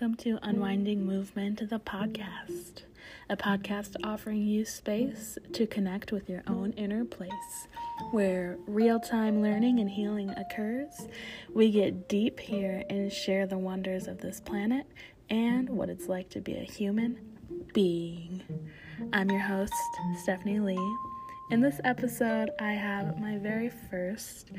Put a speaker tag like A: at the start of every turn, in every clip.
A: welcome to Unwinding Movement, the podcast, a podcast offering you space to connect with your own inner place. Where real time learning and healing occurs, we get deep here and share the wonders of this planet and what it's like to be a human being. I'm your host, Stephanie Lee. In this episode, I have my very first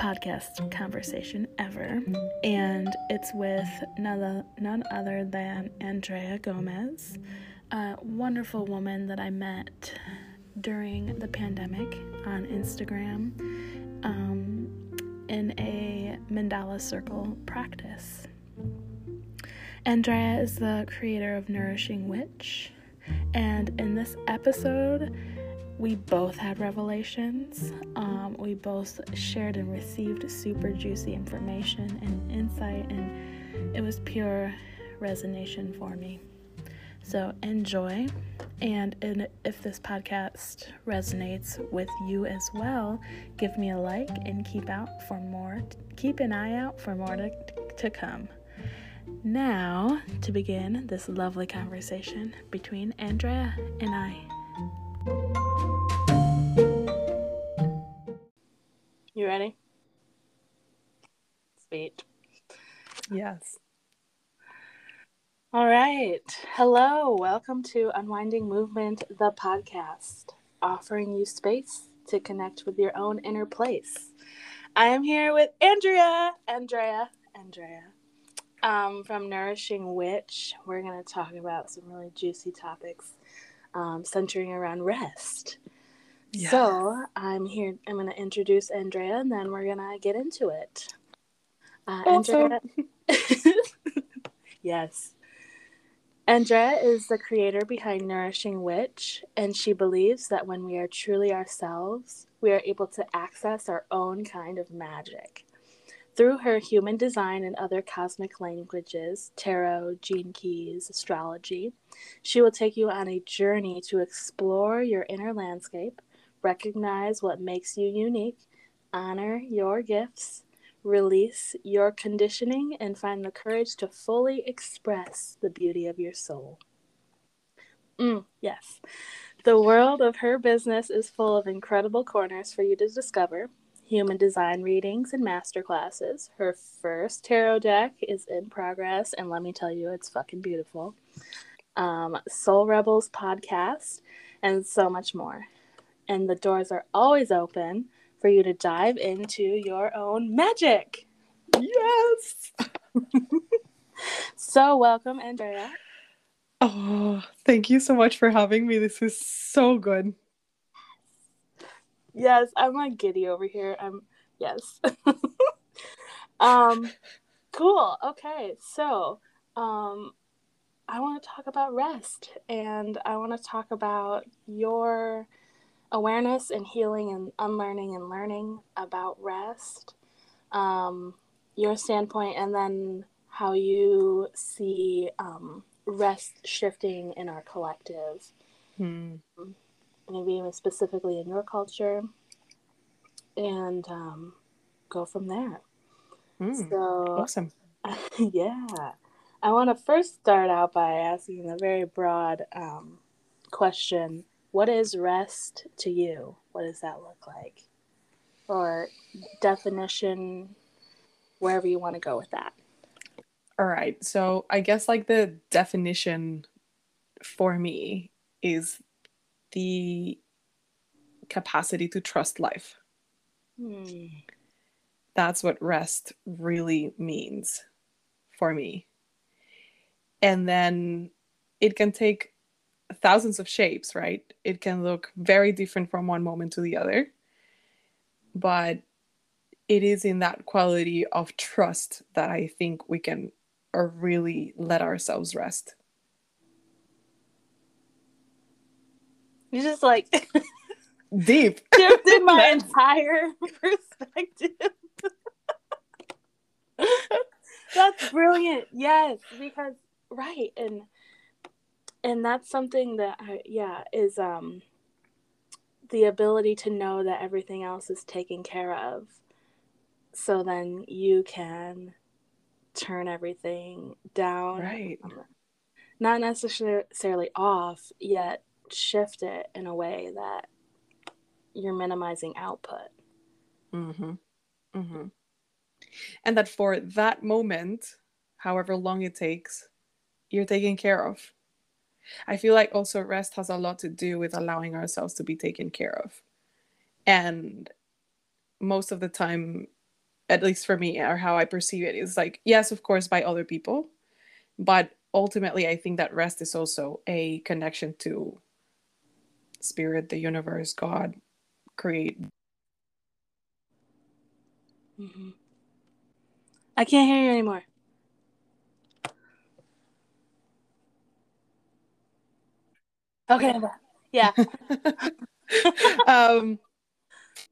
A: podcast conversation ever, and it's with none, other than Andrea Gomez, a wonderful woman that I met during the pandemic on Instagram um, in a mandala circle practice. Andrea is the creator of Nourishing Witch, and in this episode, we both had revelations. Um, we both shared and received super juicy information and insight, and it was pure resonation for me. So enjoy. And if this podcast resonates with you as well, give me a like and keep out for more. Keep an eye out for more to, to come. Now, to begin this lovely conversation between Andrea and I. You ready? Sweet.
B: Yes.
A: All right. Hello. Welcome to Unwinding Movement, the podcast, offering you space to connect with your own inner place. I am here with Andrea, Andrea, Andrea, um, from Nourishing Witch. We're going to talk about some really juicy topics um, centering around rest. So I'm here. I'm going to introduce Andrea, and then we're going to get into it. Uh, Andrea. yes. Andrea is the creator behind Nourishing Witch, and she believes that when we are truly ourselves, we are able to access our own kind of magic. Through her human design and other cosmic languages, tarot, gene keys, astrology, she will take you on a journey to explore your inner landscape, recognize what makes you unique, honor your gifts, release your conditioning, and find the courage to fully express the beauty of your soul. Mm, yes. The world of her business is full of incredible corners for you to discover human design readings and masterclasses. Her first tarot deck is in progress, and let me tell you, it's fucking beautiful. Um, Soul Rebels podcast, and so much more. And the doors are always open for you to dive into your own magic.
B: Yes.
A: so, welcome, Andrea.
B: Oh, thank you so much for having me. This is so good.
A: Yes, I'm like giddy over here. I'm yes. um cool. Okay. So, um I want to talk about rest and I want to talk about your awareness and healing and unlearning and learning about rest. Um your standpoint and then how you see um rest shifting in our collective. Hmm maybe even specifically in your culture, and um, go from there.
B: Mm, so awesome.
A: yeah. I want to first start out by asking a very broad um, question What is rest to you? What does that look like? Or definition, wherever you want to go with that.
B: All right. So I guess like the definition for me is the capacity to trust life. Hmm. That's what rest really means for me. And then it can take thousands of shapes, right? It can look very different from one moment to the other. But it is in that quality of trust that I think we can really let ourselves rest.
A: You just like
B: deep
A: shifted my entire perspective. that's brilliant. Yes, because right and and that's something that I, yeah is um the ability to know that everything else is taken care of so then you can turn everything down.
B: Right.
A: Not necessarily off, yet shift it in a way that you're minimizing output.
B: Mm-hmm. Mm-hmm. And that for that moment, however long it takes, you're taken care of. I feel like also rest has a lot to do with allowing ourselves to be taken care of. And most of the time, at least for me, or how I perceive it, is like, yes, of course, by other people. But ultimately, I think that rest is also a connection to spirit, the universe, God, create.
A: Mm-hmm. I can't hear you anymore. Okay. Yeah.
B: um,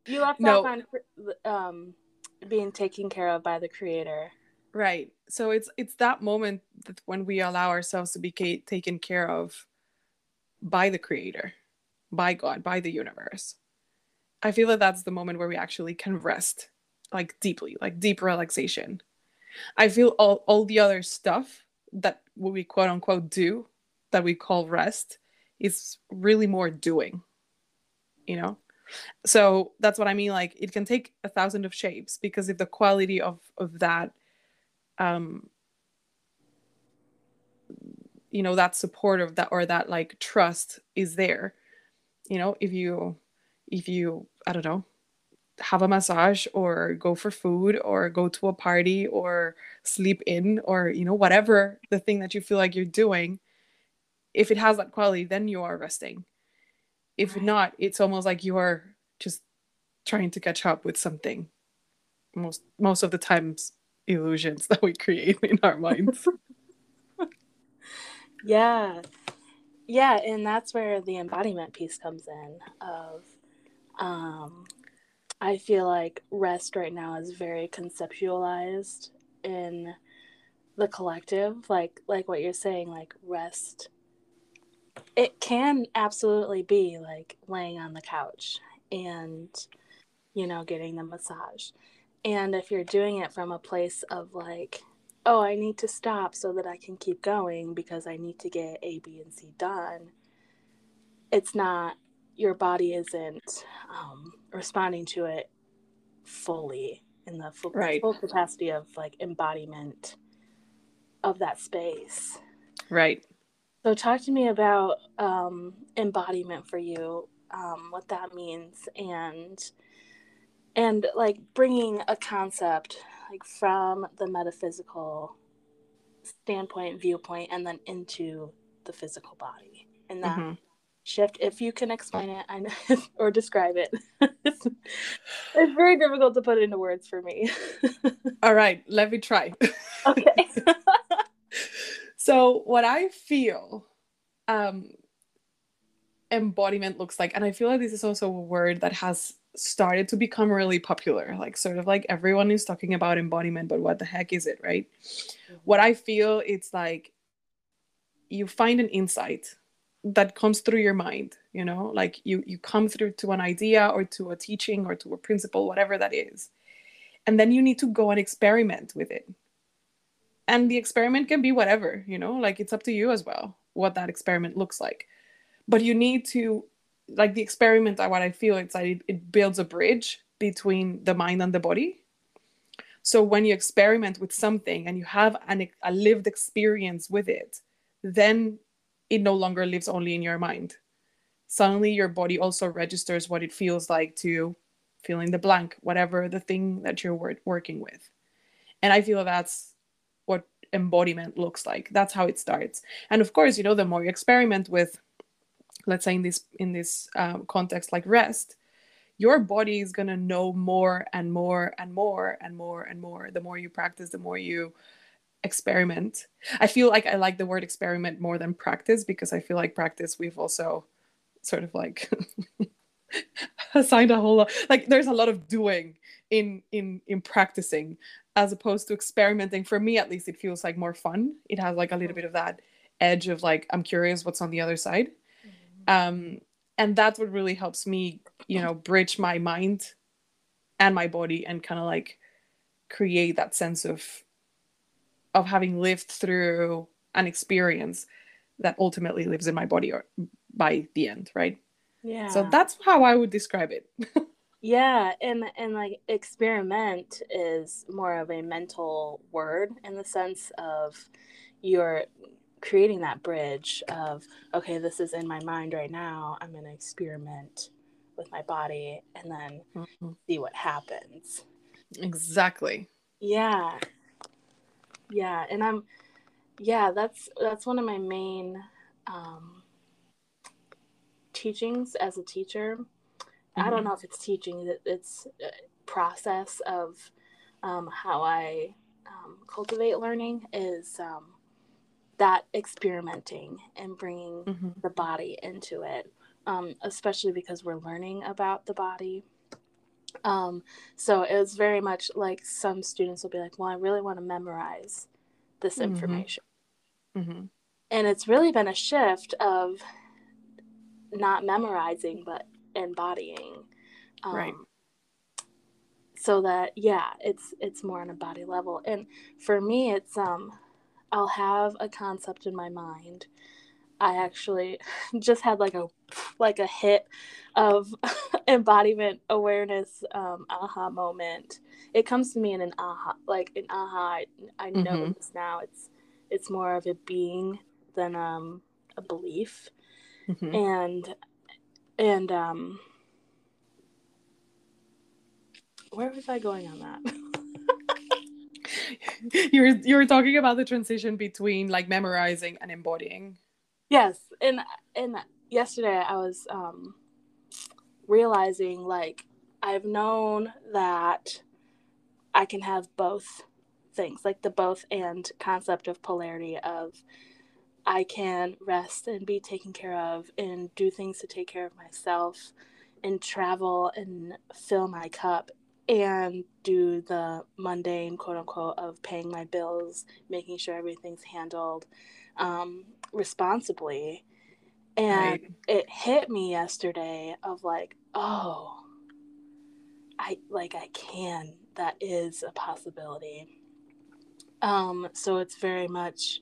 A: you left no. off on um, being taken care of by the creator.
B: Right. So it's it's that moment that when we allow ourselves to be taken care of by the creator, by God, by the universe. I feel that that's the moment where we actually can rest, like deeply, like deep relaxation. I feel all all the other stuff that we quote unquote do that we call rest is really more doing you know? So that's what i mean like it can take a thousand of shapes because if the quality of of that um you know that support of that or that like trust is there you know? If you if you i don't know have a massage or go for food or go to a party or sleep in or you know whatever the thing that you feel like you're doing if it has that quality then you are resting. If right. not it's almost like you are just trying to catch up with something. Most most of the times illusions that we create in our minds.
A: Yeah. Yeah and that's where the embodiment piece comes in of um i feel like rest right now is very conceptualized in the collective like like what you're saying like rest it can absolutely be like laying on the couch and you know getting the massage. And if you're doing it from a place of like oh i need to stop so that i can keep going because i need to get a b and c done it's not your body isn't um, responding to it fully in the full, right. full capacity of like embodiment of that space.
B: Right
A: so, talk to me about um, embodiment for you, um, what that means, and and like bringing a concept like from the metaphysical standpoint, viewpoint, and then into the physical body, and that mm-hmm. shift. If you can explain it, I know, or describe it. it's, it's very difficult to put into words for me.
B: All right, let me try.
A: Okay.
B: So what I feel um, embodiment looks like, and I feel like this is also a word that has started to become really popular. Like sort of like everyone is talking about embodiment, but what the heck is it, right? Mm-hmm. What I feel it's like you find an insight that comes through your mind you know like you you come through to an idea or to a teaching or to a principle whatever that is and then you need to go and experiment with it and the experiment can be whatever you know like it's up to you as well what that experiment looks like. But you need to like the experiment uh, what i feel it's like it, builds a bridge between the mind and the body. So when you experiment with something and you have an, a lived experience with it then it no longer lives only in your mind. Suddenly your body also registers what it feels like to fill in the blank whatever the thing that you're working with. And i feel that's embodiment looks like. That's how it starts. And of course you know the more you experiment with let's say in this in this uh, context like rest your body is going to know more and more and more and more and more the more you practice the more you experiment. I feel like i like the word experiment more than practice because i feel like practice we've also sort of like assigned a whole lot like there's a lot of doing in in in practicing as opposed to experimenting. For me at least it feels like more fun. It has like a little bit of that edge of like i'm curious what's on the other side. Mm-hmm. um and that's what really helps me you know bridge my mind and my body and kind of like create that sense of of having lived through an experience that ultimately lives in my body or by the end right?
A: Yeah.
B: so that's how i would describe it
A: Yeah, and and like experiment is more of a mental word in the sense of you're creating that bridge of okay, this is in my mind right now. I'm going to experiment with my body and then
B: Mhm.
A: see what happens.
B: exactly
A: Yeah. Yeah, and I'm yeah, that's that's one of my main um teachings as a teacher. I don't
B: Mhm.
A: know if it's teaching that it's process of um, how I um, cultivate learning is um, that experimenting and bringing
B: Mhm.
A: the body into it, um, especially because we're learning about the body. Um, so it was very much like some students will be like, "Well, I really want to memorize this
B: Mhm.
A: information,"
B: Mhm.
A: and it's really been a shift of not memorizing but embodying. Um,
B: Right.
A: so that yeah it's it's more on a body level and for me it's um i'll have a concept in my mind i actually just had like a like a hit of embodiment awareness um aha moment it comes to me in an aha like an aha i, I know
B: Mhm.
A: this now it's it's more of a being than um a belief
B: Mhm.
A: and and um where was i going on that?
B: You were you were talking about the transition between like memorizing and embodying.
A: Yes, and and yesterday I was um realizing like I've known that I can have both things, like the both and concept of polarity of I can rest and be taken care of and do things to take care of myself and travel and fill my cup and do the mundane quote unquote of paying my bills, making sure everything's handled um, responsibly. And
B: right
A: it hit me yesterday of like, oh, I like I can. That is a possibility. Um, so it's very much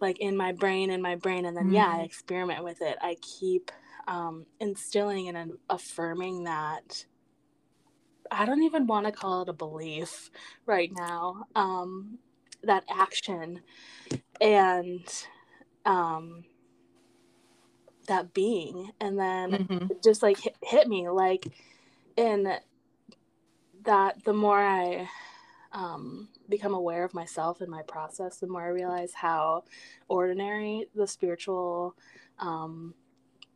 A: like in my brain, in my brain, and then yeah, I
B: Mhm.
A: experiment with it. I keep um, instilling and affirming that. I don't even want to call it a belief right now. Um, that action and um, that being, and then
B: Mhm.
A: it just like hit, hit me like in that the more I um, become aware of myself and my process, the more I realize how ordinary the spiritual um,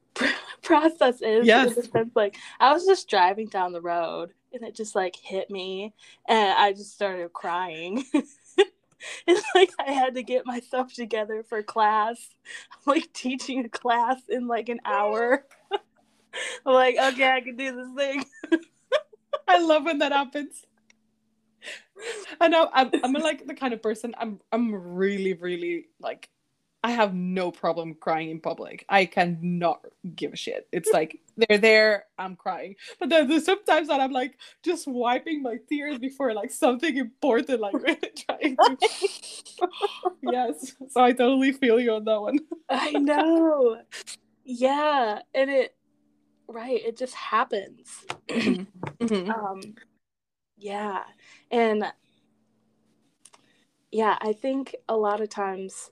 A: process is.
B: Yes.
A: In the sense, like I was just driving down the road and it just like hit me, and I just started crying. it's like I had to get myself together for class. I'm like teaching a class in like an hour. I'm like, okay, I can do this thing.
B: I love when that happens. I know I'm I'm like the kind of person I'm I'm really really like I have no problem crying in public. I cannot give a shit. It's like they're there, I'm crying. But then there's sometimes that I'm like just wiping my tears before like something important, like really trying to. yes, so I totally feel you on that one.
A: I know. Yeah, and it right, it just happens.
B: Mhm. Mhm.
A: um yeah. And yeah, I think a lot of times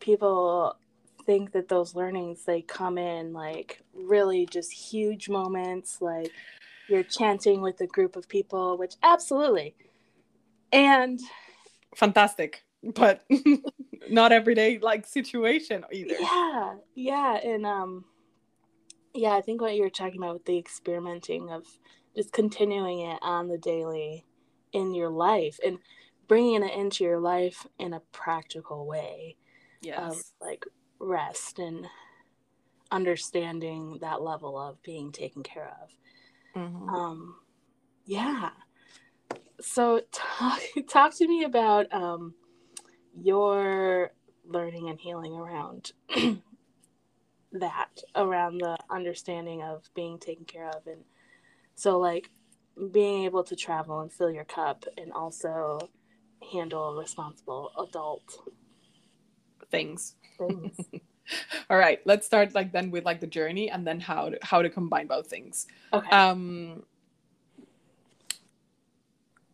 A: people think that those learnings they come in like really just huge moments like you're chanting with a group of people, which absolutely. And
B: Fantastic, but not everyday like situation either.
A: yeah, yeah, and um yeah, I think what you're talking about with the experimenting of just continuing it on the daily in your life and bringing it into your life in a practical way of
B: Yes.
A: like rest and understanding that level of being taken care of.
B: Mhm.
A: Um, yeah. So talk talk to me about um, your learning and healing around that, around the understanding of being taken care of, and so like being able to travel and fill your cup, and also handle responsible adult
B: things.
A: things.
B: All right, let's start like then with like the journey and then how to how to combine both things.
A: Okay.
B: Um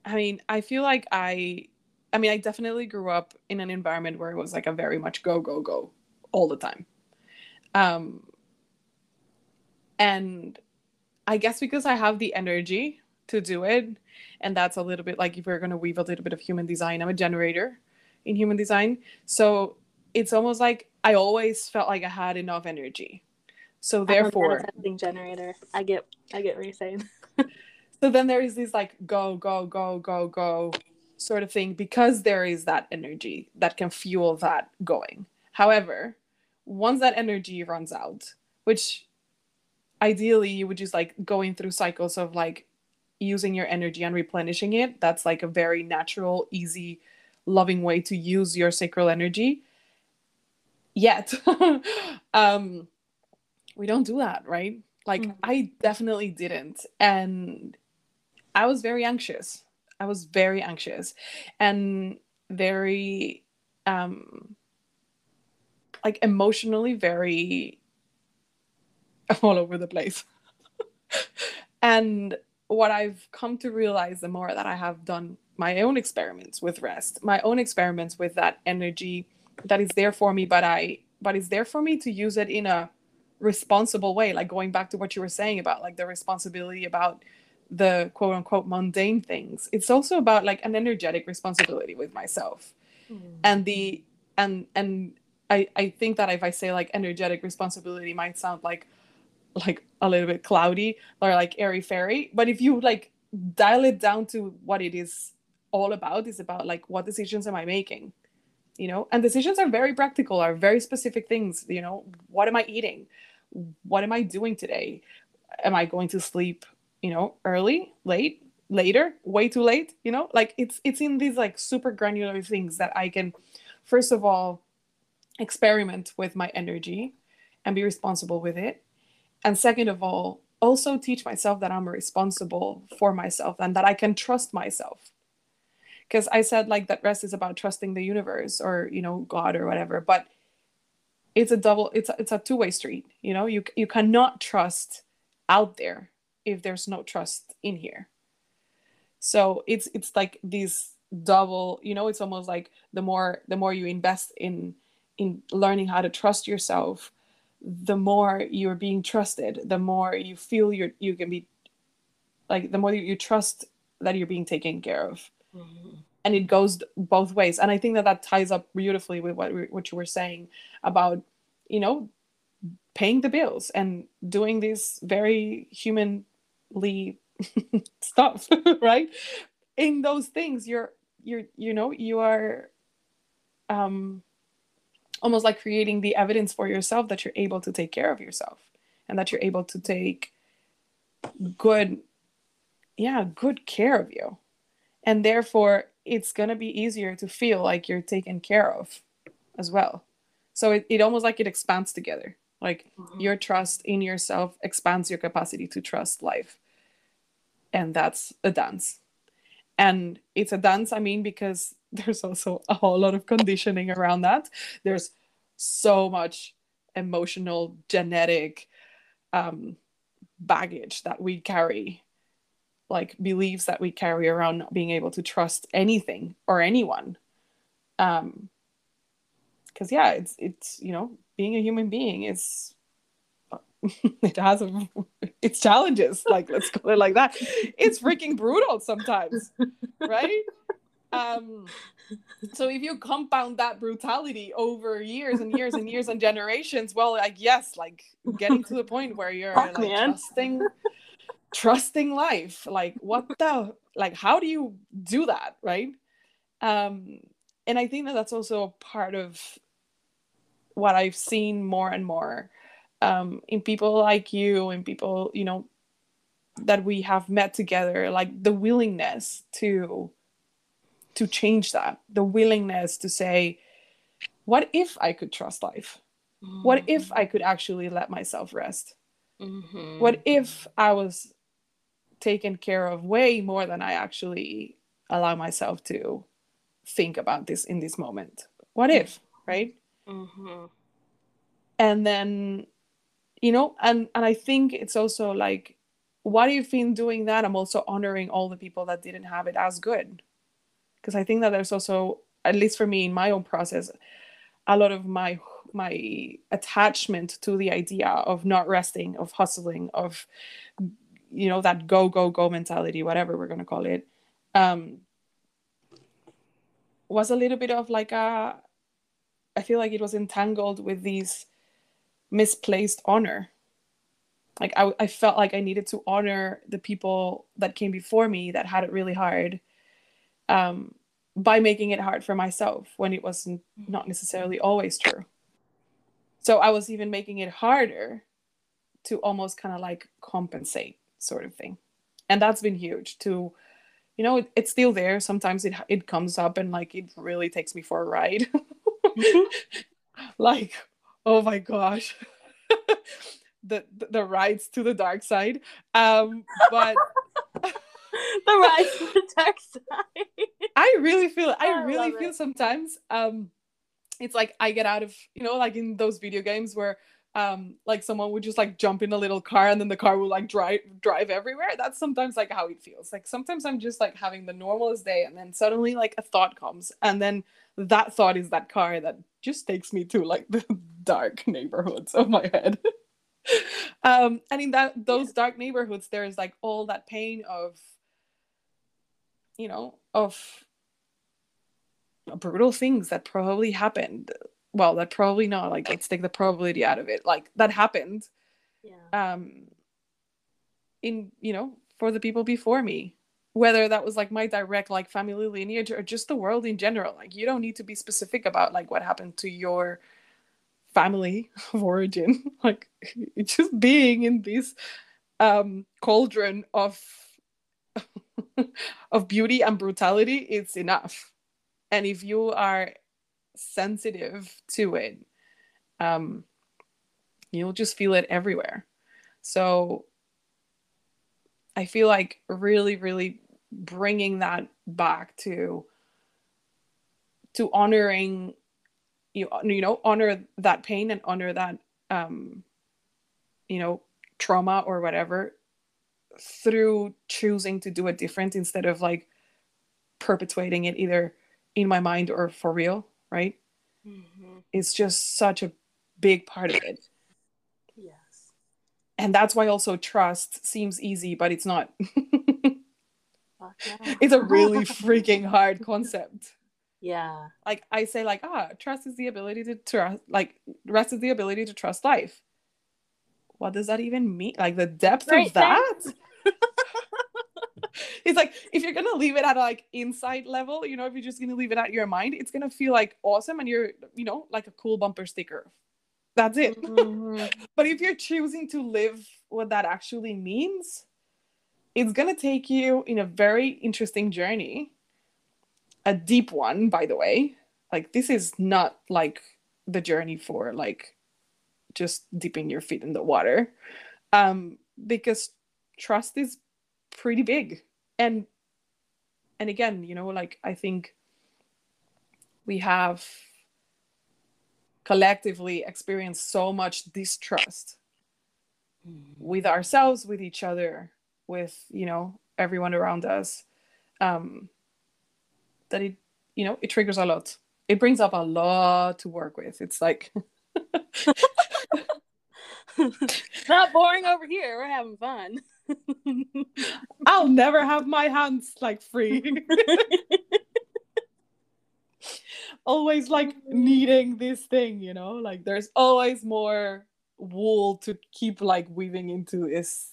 B: I mean, I feel like I I mean, I definitely grew up in an environment where it was like a very much go go go all the time. Um and I guess because I have the energy to do it and that's a little bit like if we're going to weave a little bit of human design, I'm a generator in human design. So it's almost like I always felt like I had enough energy. So therefore,
A: manifesting generator. I get, I get what you're saying.
B: so then there is this like go, go, go, go, go sort of thing because there is that energy that can fuel that going. However, once that energy runs out, which ideally you would just like going through cycles of like using your energy and replenishing it, that's like a very natural, easy, loving way to use your sacral energy. Yet um we don't do that right? Like mm-hmm. i definitely didn't. And i was very anxious. I was very anxious and very um like emotionally very all over the place. And what i've come to realize the more that i have done my own experiments with rest my own experiments with that energy that is there for me but i but it's there for me to use it in a responsible way like going back to what you were saying about like the responsibility about the quote unquote mundane things. It's also about like an energetic responsibility with myself. Mm. and the and and i i think that if i say like energetic responsibility might sound like like a little bit cloudy or like airy fairy. But if you like dial it down to what it is all about is about like what decisions am i making you know? And decisions are very practical are very specific things you know? What am i eating? What am i doing today? Am i going to sleep you know early late later way too late you know? Like it's it's in these like super granular things that i can first of all experiment with my energy and be responsible with it and second of all also teach myself that i'm responsible for myself and that i can trust myself. Because i said like that rest is about trusting the universe or you know god or whatever but it's a double it's a, it's a two-way street you know? You you cannot trust out there if there's no trust in here. So it's it's like these double you know it's almost like the more the more you invest in in learning how to trust yourself the more you're being trusted the more you feel you're you can be like the more you trust that you're being taken care of Mm-hmm. And it goes both ways. And I think that that ties up beautifully with what, what you were saying about, you know, paying the bills and doing this very humanly stuff, right? In those things, you're, you're, you know, you are um, almost like creating the evidence for yourself that you're able to take care of yourself and that you're able to take good yeah good care of you. And therefore it's going to be easier to feel like you're taken care of as well. So it, it almost like it expands together. Like mm-hmm. your trust in yourself expands your capacity to trust life. And that's a dance and it's a dance i mean because there's also a whole lot of conditioning around that. There's so much emotional genetic um, baggage that we carry like beliefs that we carry around not being able to trust anything or anyone. Um because yeah it's it's you know being a human being is it has a, its challenges like let's call it like that. It's freaking brutal sometimes right? Um so if you compound that brutality over years and years and years and generations well like yes like getting to the point where you're Fuck, like man. trusting trusting life like what the like how do you do that right? Um and i think that that's also a part of what i've seen more and more um in people like you and people you know that we have met together like the willingness to to change that the willingness to say what if i could trust life mm-hmm. what if i could actually let myself rest mm-hmm. what if i was taken care of way more than I actually allow myself to think about this in this moment what if right
A: Mm-hmm.
B: and then you know and and i think it's also like what if in doing that? I'm also honoring all the people that didn't have it as good. Because i think that there's also at least for me in my own process a lot of my my attachment to the idea of not resting of hustling of you know that go go go mentality whatever we're going to call it um was a little bit of like a i feel like it was entangled with these misplaced honor. Like I, I felt like i needed to honor the people that came before me that had it really hard um by making it hard for myself when it was not not necessarily always true. So i was even making it harder to almost kind of like compensate sort of thing. And that's been huge to you know it, it's still there. Sometimes it it comes up and like it really takes me for a ride. Like oh my gosh the the rides to the dark side um but
A: the rides to the dark side.
B: i really feel i
A: I
B: really feel
A: it.
B: sometimes um it's like i get out of you know like in those video games where um like someone would just like jump in a little car and then the car will like drive drive everywhere that's sometimes like how it feels like sometimes i'm just like having the normalest day and then suddenly like a thought comes and then that thought is that car that just takes me to like the dark neighborhoods of my head. Um and in that those dark neighborhoods there's like all that pain of you know of brutal things that probably happened. Well that probably not like let's take the probability out of it. Like that happened
A: Yeah.
B: um in you know for the people before me. Whether that was like my direct like family lineage or just the world in general. Like you don't need to be specific about like what happened to your family of origin like just being in this um cauldron of of beauty and brutality it's enough. And if you are sensitive to it um you'll just feel it everywhere. So i feel like really really bringing that back to to honoring you you know honor that pain and honor that um you know trauma or whatever through choosing to do it different instead of like perpetuating it either in my mind or for real right
A: Mm-hmm.
B: it's just such a big part of it
A: Yes.
B: and that's why also trust seems easy but it's not
A: yeah.
B: it's a really freaking hard concept
A: yeah.
B: like i say like ah trust is the ability to trust like rest is the ability to trust life. What does that even mean? Like the depth
A: Right,
B: of that? It's like if you're gonna leave it at like insight level you know if you're just gonna leave it at your mind it's gonna feel like awesome and you're you know like a cool bumper sticker. That's it.
A: Mhm.
B: but if you're choosing to live what that actually means it's gonna take you in a very interesting journey a deep one by the way. Like this is not like the journey for like just dipping your feet in the water. Um because trust is pretty big. And and again you know like i think we have collectively experienced so much distrust with ourselves with each other with you know everyone around us. Um that it you know it triggers a lot it brings up a lot to work with it's like
A: Not boring over here. We're having fun.
B: i'll never have my hands like free always like needing this thing you know like there's always more wool to keep like weaving into this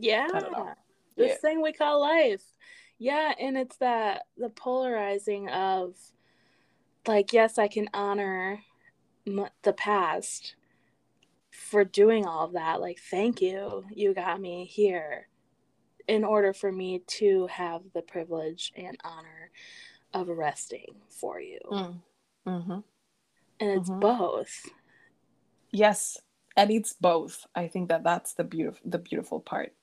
A: yeah.
B: I don't know.
A: This
B: Yeah.
A: thing we call life. Yeah, and it's that the polarizing of like yes, I can honor m- the past for doing all of that. Like thank you. You got me here in order for me to have the privilege and honor of resting for you.
B: mm-hmm.
A: And it's
B: Mhm.
A: both.
B: yes and it's both i think that that's the beautiful the beautiful part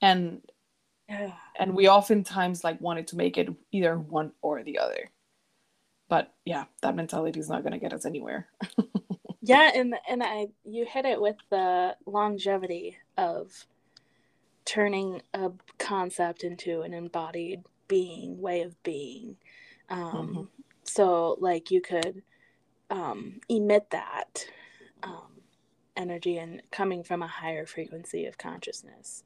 B: and
A: Yeah.
B: and we oftentimes like wanted to make it either one or the other but yeah that mentality is not going to get us anywhere
A: yeah and and i you hit it with the longevity of turning a concept into an embodied being way of being um, mm-hmm. so like you could um, emit that um, energy and coming from a higher frequency of consciousness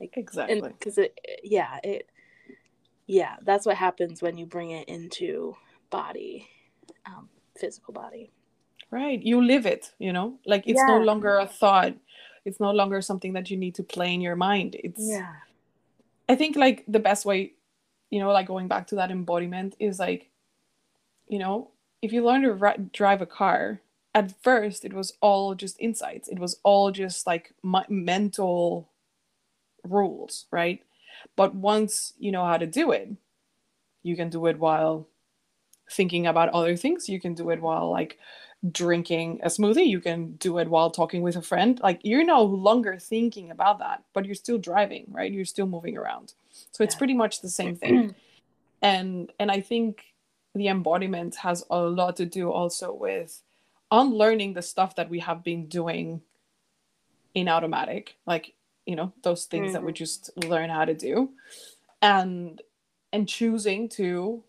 B: like exactly.
A: because it yeah it yeah that's what happens when you bring it into body um, physical body.
B: Right you live it you know? Like it's yeah. no longer a thought. It's no longer something that you need to play in your mind. It's
A: yeah.
B: I think like the best way you know like going back to that embodiment is like you know if you learn to ri- drive a car at first it was all just insights. It was all just like my mental rules right? But once you know how to do it you can do it while thinking about other things. You can do it while like drinking a smoothie. You can do it while talking with a friend. Like you're no longer thinking about that but you're still driving right? You're still moving around. So it's pretty much the same thing. And and i think the embodiment has a lot to do also with unlearning the stuff that we have been doing in automatic. Like you know those things mm-hmm. that we mm-hmm. just learn how to do and and choosing to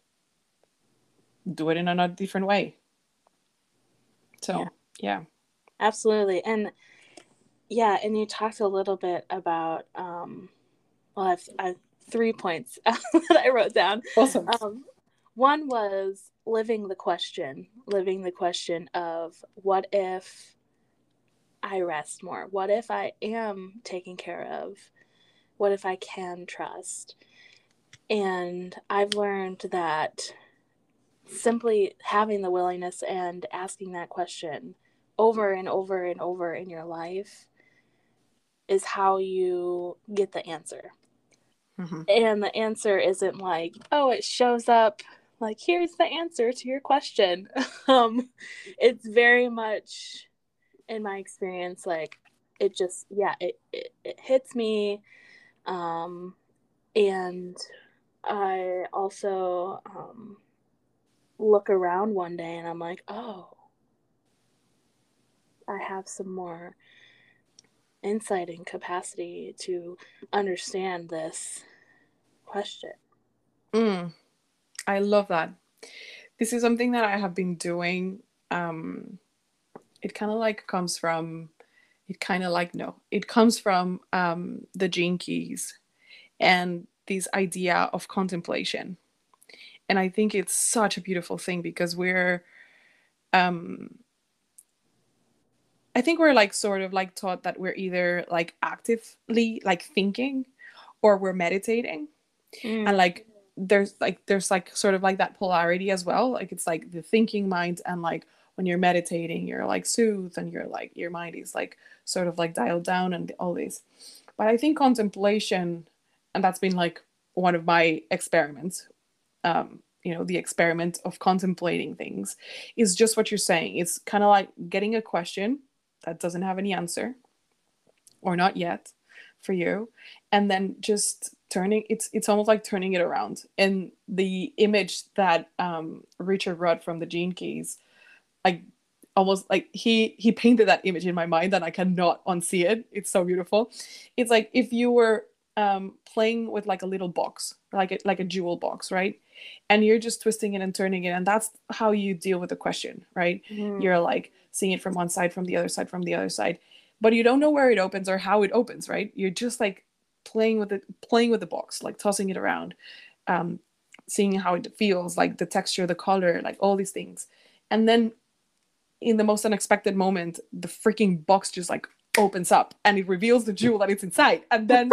B: do it in a different way so yeah. yeah
A: absolutely and yeah and you talked a little bit about um well i've, I've three points that i wrote down
B: awesome
A: um, one was living the question, living the question of what if I rest more? What if I am taken care of? What if I can trust? And I've learned that simply having the willingness and asking that question over and over and over in your life is how you get the answer. Mm-hmm. And the answer isn't like, oh, it shows up like here's the answer to your question um it's very much in my experience like it just yeah it, it, it hits me um and i also um look around one day and i'm like oh i have some more insight and capacity to understand this question
B: mm. I love that. This is something that I have been doing. Um, it kind of like comes from, it kind of like, no, it comes from um, the Gene Keys and this idea of contemplation. And I think it's such a beautiful thing because we're, um, I think we're like sort of like taught that we're either like actively like thinking or we're meditating. Mm. And like there's like there's like sort of like that polarity as well like it's like the thinking mind and like when you're meditating you're like soothed and you're like your mind is like sort of like dialed down and all this. But i think contemplation and that's been like one of my experiments um you know the experiment of contemplating things is just what you're saying. It's kind of like getting a question that doesn't have any answer or not yet for you and then just turning it's it's almost like turning it around. And the image that um, richard rudd from the gene keys like almost like he he painted that image in my mind and i cannot unsee it. It's so beautiful. It's like if you were um, playing with like a little box like a, like a jewel box right? And you're just twisting it and turning it and that's how you deal with the question right? Mm. you're like seeing it from one side from the other side from the other side. But you don't know where it opens or how it opens right? You're just like playing with it playing with the box like tossing it around um, seeing how it feels like the texture the color like all these things. And then in the most unexpected moment the freaking box just like opens up and it reveals the jewel that it's inside. And then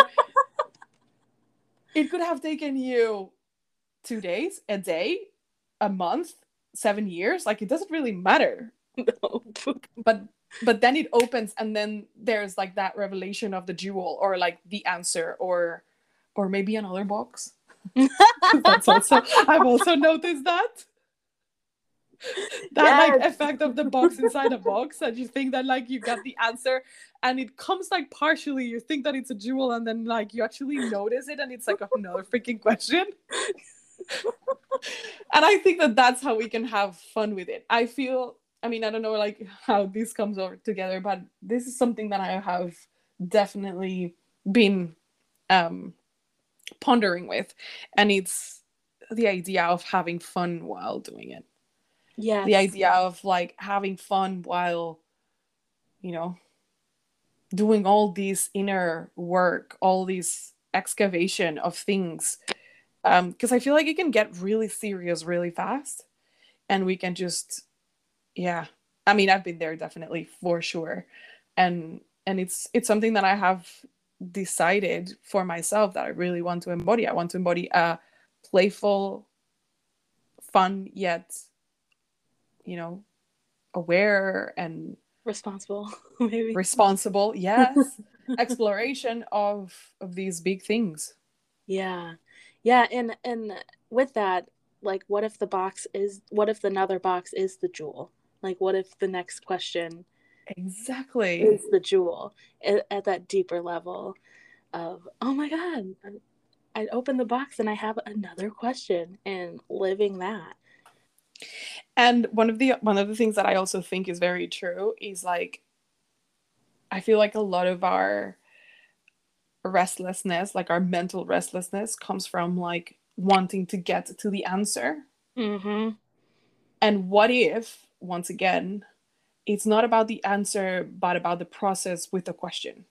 B: it could have taken you two days a day a month seven years like it doesn't really matter. No. but but then it opens and then there's like that revelation of the jewel or like the answer or or maybe another box. That's also i've also noticed that that yes. like effect of the box inside a box and you think that like you got the answer and it comes like partially you think that it's a jewel and then like you actually notice it and it's like another freaking question and I think that that's how we can have fun with it. I feel, I mean, I don't know like how this comes over together, but this is something that I have definitely been um, pondering with, and it's the idea of having fun while doing it.
A: Yeah.
B: The idea of like having fun while, you know, doing all this inner work, all this excavation of things because um, I feel like it can get really serious really fast, and we can just, yeah. I mean, I've been there definitely for sure, and and it's it's something that I have decided for myself that I really want to embody. I want to embody a playful, fun yet, you know, aware and
A: responsible maybe.
B: responsible yes exploration of of these big things.
A: Yeah. Yeah and and with that like what if the box is what if another box is the jewel? Like what if the next question
B: exactly.
A: is the jewel at, at that deeper level of oh my god i open the box and i have another question and living that
B: and one of the one of the things that i also think is very true is like i feel like a lot of our restlessness, like our mental restlessness, comes from like wanting to get to the answer.
A: Mm-hmm.
B: And what if, once again, it's not about the answer, but about the process with the question?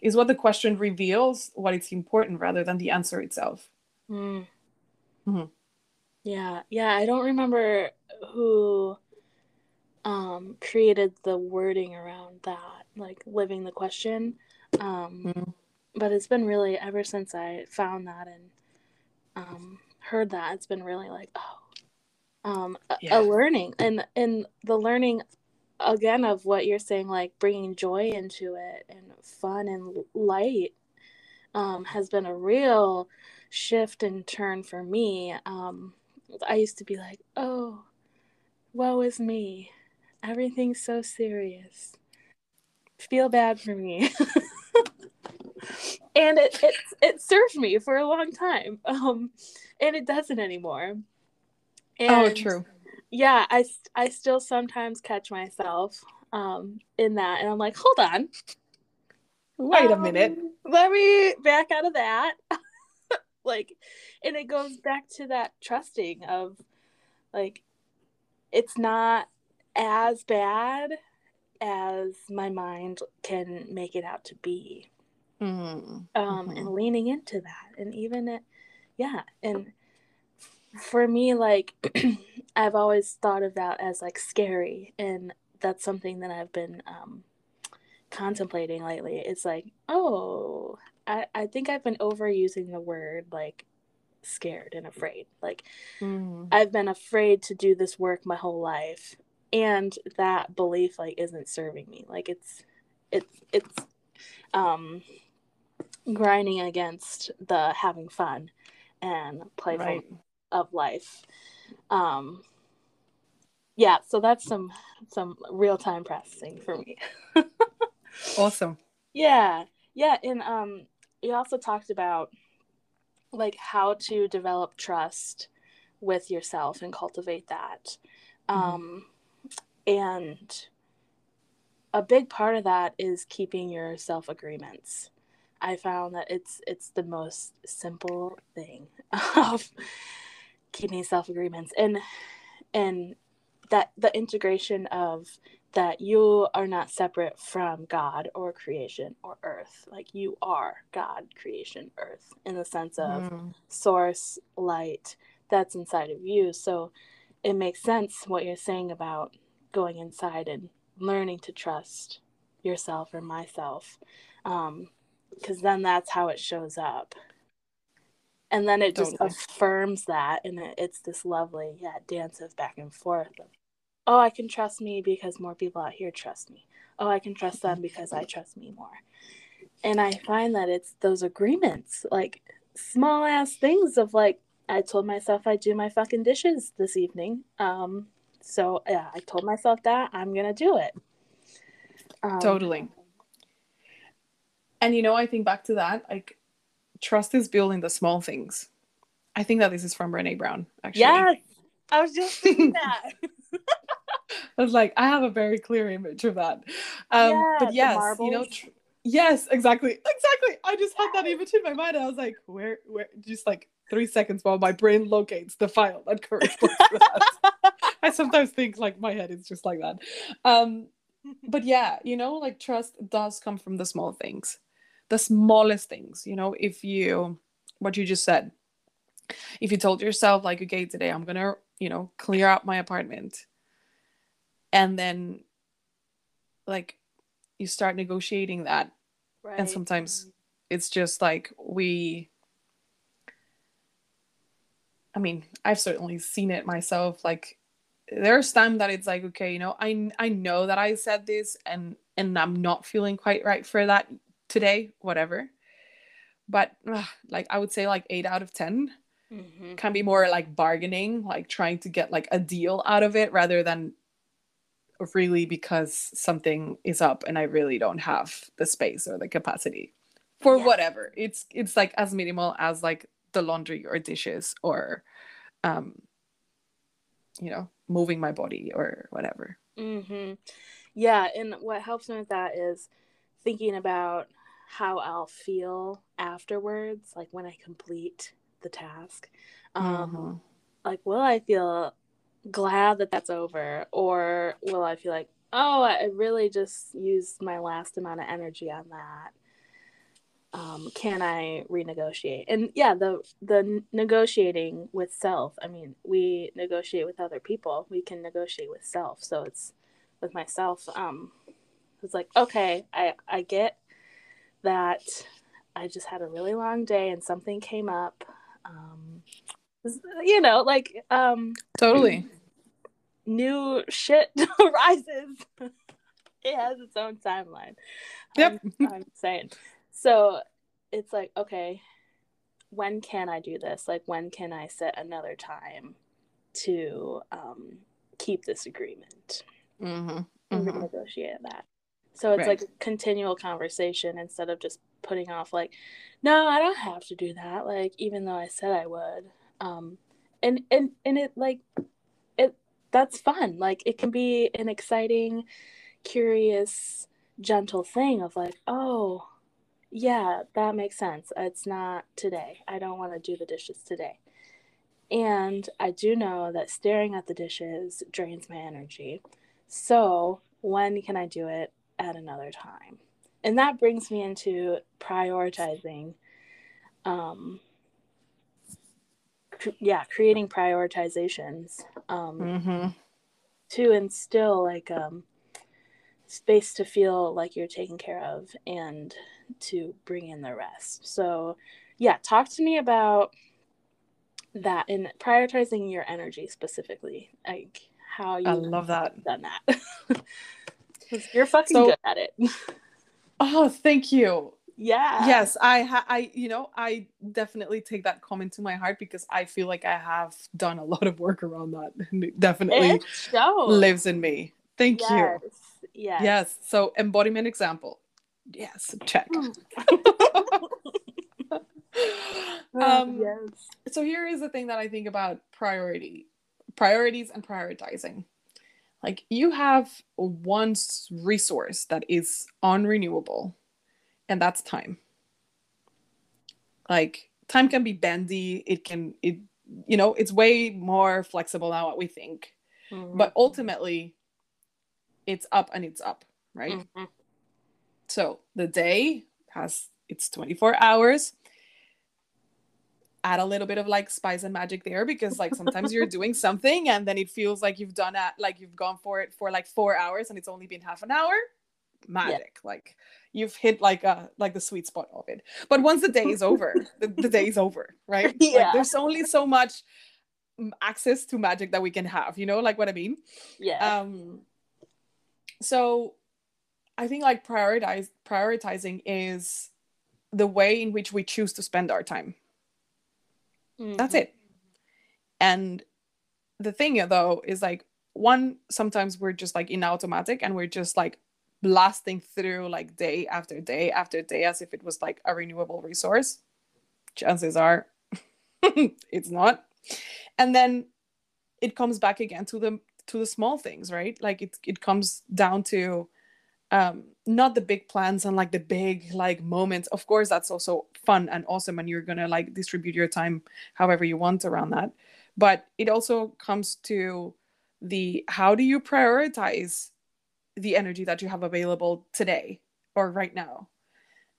B: Is what the question reveals what it's important rather than the answer itself.
A: Mm.
B: Mm-hmm.
A: Yeah, yeah. I don't remember who um, created the wording around that, like living the question. Um, mm. But it's been really ever since I found that and um, heard that it's been really like oh, um, yeah. a, a learning and and the learning again of what you're saying like bringing joy into it and fun and light um, has been a real shift and turn for me. Um, I used to be like, oh, woe is me. Everything's so serious. Feel bad for me. and it, it it served me for a long time um and it doesn't anymore
B: and oh true
A: yeah i i still sometimes catch myself um in that and i'm like hold on
B: wait um, a minute
A: let me back out of that like and it goes back to that trusting of like it's not as bad as my mind can make it out to be
B: mm-hmm.
A: um, and mm-hmm. leaning into that and even it yeah and for me like i've always thought of that as like scary and that's something that i've been um, contemplating lately it's like oh I, I think i've been overusing the word like scared and afraid like
B: mm.
A: i've been afraid to do this work my whole life and that belief like isn't serving me like it's it's it's um grinding against the having fun and playful right. of life. Um, yeah, so that's some some real time processing for me.
B: awesome.
A: Yeah, yeah, and um, you also talked about like how to develop trust with yourself and cultivate that. Mm-hmm. Um, and a big part of that is keeping your self agreements. I found that it's it's the most simple thing of keeping self agreements and and that the integration of that you are not separate from God or creation or earth. Like you are God, creation, earth in the sense of mm. source, light that's inside of you. So it makes sense what you're saying about going inside and learning to trust yourself or myself. Um, because then that's how it shows up and then it just affirms that and it, it's this lovely yeah dance of back and forth of, oh i can trust me because more people out here trust me oh i can trust them because i trust me more and i find that it's those agreements like small ass things of like i told myself i'd do my fucking dishes this evening um so yeah i told myself that i'm gonna do it
B: um, totally and you know, I think back to that, like trust is built in the small things. I think that this is from Brene Brown, actually.
A: Yes, I was just thinking that.
B: I was like, I have a very clear image of that. Um,
A: Yeah,
B: but yes, you know, tr- yes, exactly, exactly. I just had that image in my mind. I was like, where, where? Just like three seconds while my brain locates the file that corresponds to that. I sometimes think like my head is just like that. Um, but yeah, you know, like trust does come from the small things, the smallest things. You know, if you, what you just said, if you told yourself like, okay, today I'm gonna, you know, clear out my apartment, and then, like, you start negotiating that,
A: right.
B: and sometimes it's just like we. I mean, I've certainly seen it myself. Like, there's time that it's like, okay, you know, I I know that I said this, and and I'm not feeling quite right for that today, whatever. But ugh, like, I would say like eight out of ten
A: Mhm.
B: can be more like bargaining, like trying to get like a deal out of it rather than really because something is up and I really don't have the space or the capacity for
A: Yeah.
B: whatever. It's it's like as minimal as like the laundry or dishes or um you know, moving my body or whatever.
A: hmm Yeah, and what helps me with that is thinking about how I'll feel afterwards, like when I complete the task. Um,
B: Mhm.
A: Like, will I feel glad that that's over, or will I feel like, oh, I really just used my last amount of energy on that? Um, can I renegotiate? And yeah, the the negotiating with self. I mean, we negotiate with other people. We can negotiate with self. So it's with myself. Um, it's like okay, I I get that. I just had a really long day and something came up. Um, you know, like um,
B: Totally.
A: new shit arises. it has its own timeline.
B: Yep.
A: I'm, I'm saying. So it's like, okay, when can I do this? Like, when can I set another time to um, keep this agreement
B: Mhm.
A: and
B: Mhm.
A: renegotiate that? So it's
B: Right.
A: like a continual conversation instead of just putting off, like, no, I don't have to do that. Like, even though I said I would. Um, and and and it like it that's fun. Like, it can be an exciting, curious, gentle thing of like, oh, yeah, that makes sense. It's not today. I don't want to do the dishes today. And I do know that staring at the dishes drains my energy. So, when can I do it at another time? And that brings me into prioritizing. Um, yeah, creating prioritizations um,
B: Mhm.
A: to instill like um, space to feel like you're taken care of and to bring in the rest. So, yeah, talk to me about that and prioritizing your energy specifically, like how you've
B: love that.
A: done that you're fucking
B: So-
A: good at it.
B: Oh, thank you.
A: Yeah.
B: yes i ha- i you know i definitely take that comment to my heart because i feel like i have done a lot of work around that definitely
A: It
B: lives in me thank
A: yes.
B: you
A: Yes.
B: yes so embodiment example yes check um
A: yes.
B: so here is the thing that i think about priority priorities and prioritizing like you have one resource that is unrenewable and that's time. Like time can be bendy. It can it you know it's way more flexible than what we think.
A: Mhm.
B: but ultimately it's up and it's up right?
A: Mhm.
B: so the day has its 24 hours. Add a little bit of like spice and magic there because like sometimes you're doing something and then it feels like you've done it like you've gone for it for like four hours and it's only been half an hour magic like you've hit like a like the sweet spot of it but once the day is over the, the day is over right
A: Yeah.
B: like there's only so much mm, access to magic that we can have you know like what i mean
A: Yeah.
B: um so i think like prioritize prioritizing is the way in which we choose to spend our time that's
A: Mhm.
B: it and the thing though is like one sometimes we're just like in automatic and we're just like blasting through like day after day after day as if it was like a renewable resource chances are it's not. And then it comes back again to the to the small things, right? Like it it comes down to um not the big plans and like the big like moments. Of course that's also fun and awesome and you're to like distribute your time however you want around that. But it also comes to the how do you prioritize the energy that you have available today or right now.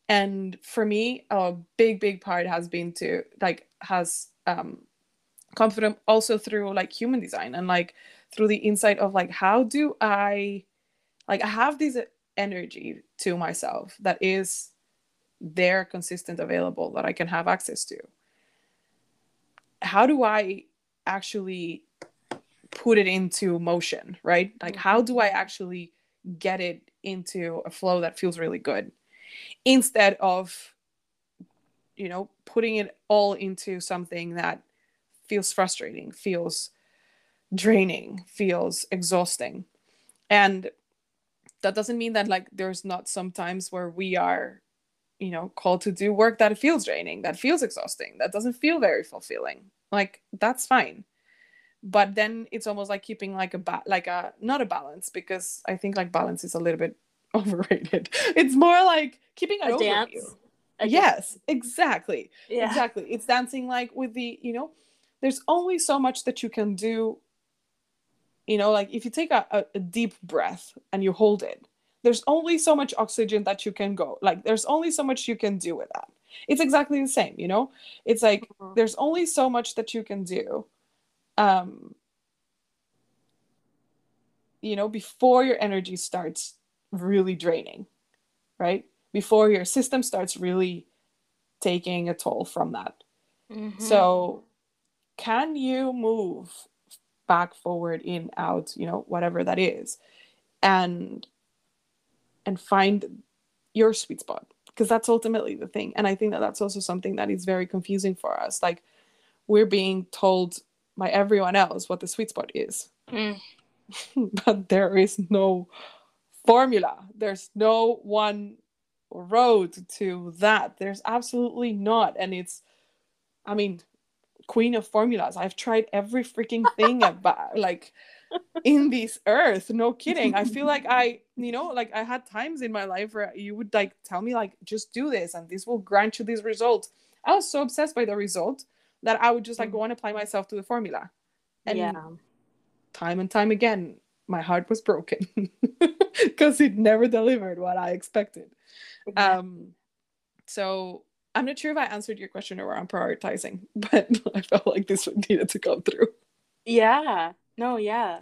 B: And for me a big big part has been to like has um come from also through like human design and like through the insight of like how do i like i have this energy to myself that is there consistent available that i can have access to. How do i actually put it into motion right? Like how do i actually get it into a flow that feels really good instead of you know putting it all into something that feels frustrating feels draining feels exhausting. And that doesn't mean that like there's not some times where we are you know called to do work that feels draining that feels exhausting that doesn't feel very fulfilling. Like that's fine but then it's almost like keeping like a ba- like a not a balance because i think like balance is a little bit overrated. It's more like keeping
A: a dance.
B: Yes exactly.
A: Yeah.
B: exactly. It's dancing like with the you know there's only so much that you can do you know like if you take a, a, a deep breath and you hold it there's only so much oxygen that you can go like there's only so much you can do with that. It's exactly the same you know? It's like
A: Mhm.
B: there's only so much that you can do um you know before your energy starts really draining right? Before your system starts really taking a toll from that.
A: Mhm.
B: so can you move back forward in out you know whatever that is and and find your sweet spot? Because that's ultimately the thing. And i think that that's also something that is very confusing for us. Like we're being told by everyone else what the sweet spot is.
A: Mm.
B: but there is no formula. There's no one road to that. There's absolutely not. And it's i mean queen of formulas. I've tried every freaking thing about like in this earth. No kidding. I feel like i you know like i had times in my life where you would like tell me like just do this and this will grant you this result. I was so obsessed by the result that i would just like go and apply myself to the formula and
A: yeah.
B: time and time again my heart was broken because it never delivered what i expected
A: Exactly.
B: um so i'm not sure if i answered your question or I'm prioritizing but i felt like this one needed to come through
A: Yeah. No, yeah.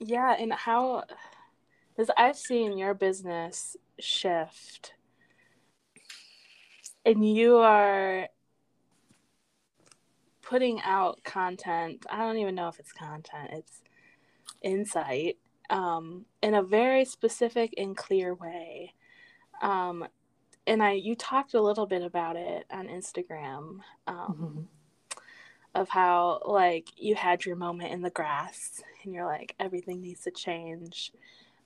A: Yeah, and how because I've seen your business shift and you are putting out content. I don't even know if it's content, it's insight um, in a very specific and clear way. Um, and I you talked a little bit about it on Instagram. Um, of how like you had your moment in the grass and you're like everything needs to change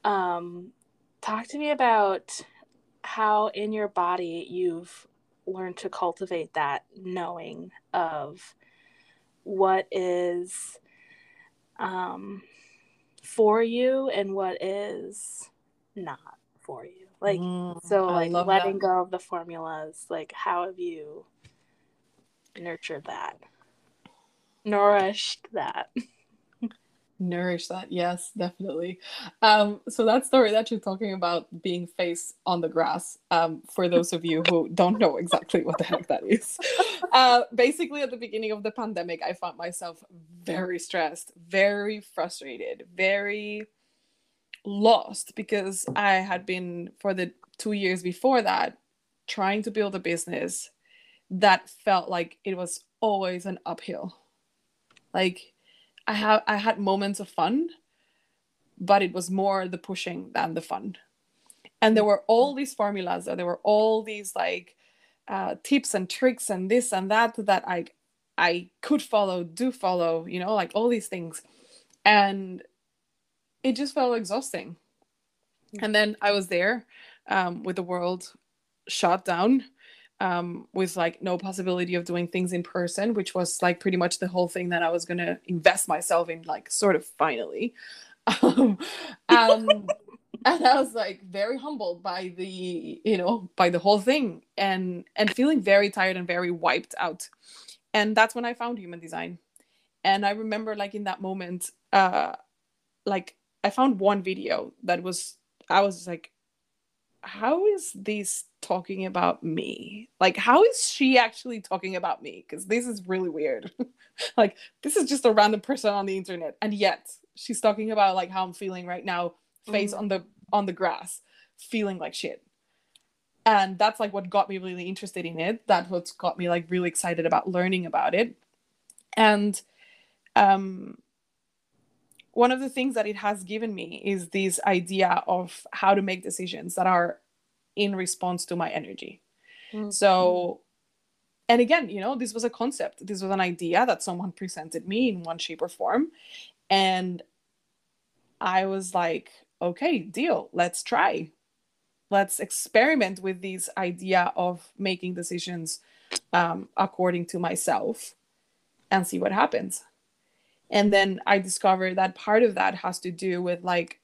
A: um talk to me about how in your body you've learned to cultivate that knowing of what is um for you and what is not for you. Like
B: Mm,
A: so
B: I
A: like letting
B: that.
A: go of the formulas like how have you nurtured that? Nourished that
B: nourish that. Yes definitely. Um so that story that you're talking about being face on the grass um for those of you who don't know exactly what the heck that is. Uh basically at the beginning of the pandemic i found myself very stressed very frustrated very lost because i had been for the two years before that trying to build a business that felt like it was always an uphill. Like I have I had moments of fun, but it was more the pushing than the fun. And there were all these formulas, there were all these like uh, tips and tricks and this and that that I I could follow, do follow, you know, like all these things, and it just felt exhausting. And then I was there um, with the world shut down. Um, with like no possibility of doing things in person, which was like pretty much the whole thing that I was gonna invest myself in, like sort of finally. Um, and, and I was like very humbled by the, you know, by the whole thing and and feeling very tired and very wiped out. And that's when I found human design. And I remember like in that moment, uh like I found one video that was I was like, how is this talking about me? Like, how is she actually talking about me? Because this is really weird. like, this is just a random person on the internet, and yet she's talking about like how I'm feeling right now, face mm. on the on the grass, feeling like shit. And that's like what got me really interested in it. That's what got me like really excited about learning about it. And um one of the things that it has given me is this idea of how to make decisions that are in response to my energy. Mm-hmm. So, and again, you know, this was a concept, this was an idea that someone presented me in one shape or form. And I was like, okay, deal, let's try. Let's experiment with this idea of making decisions um, according to myself and see what happens. And then I discovered that part of that has to do with like,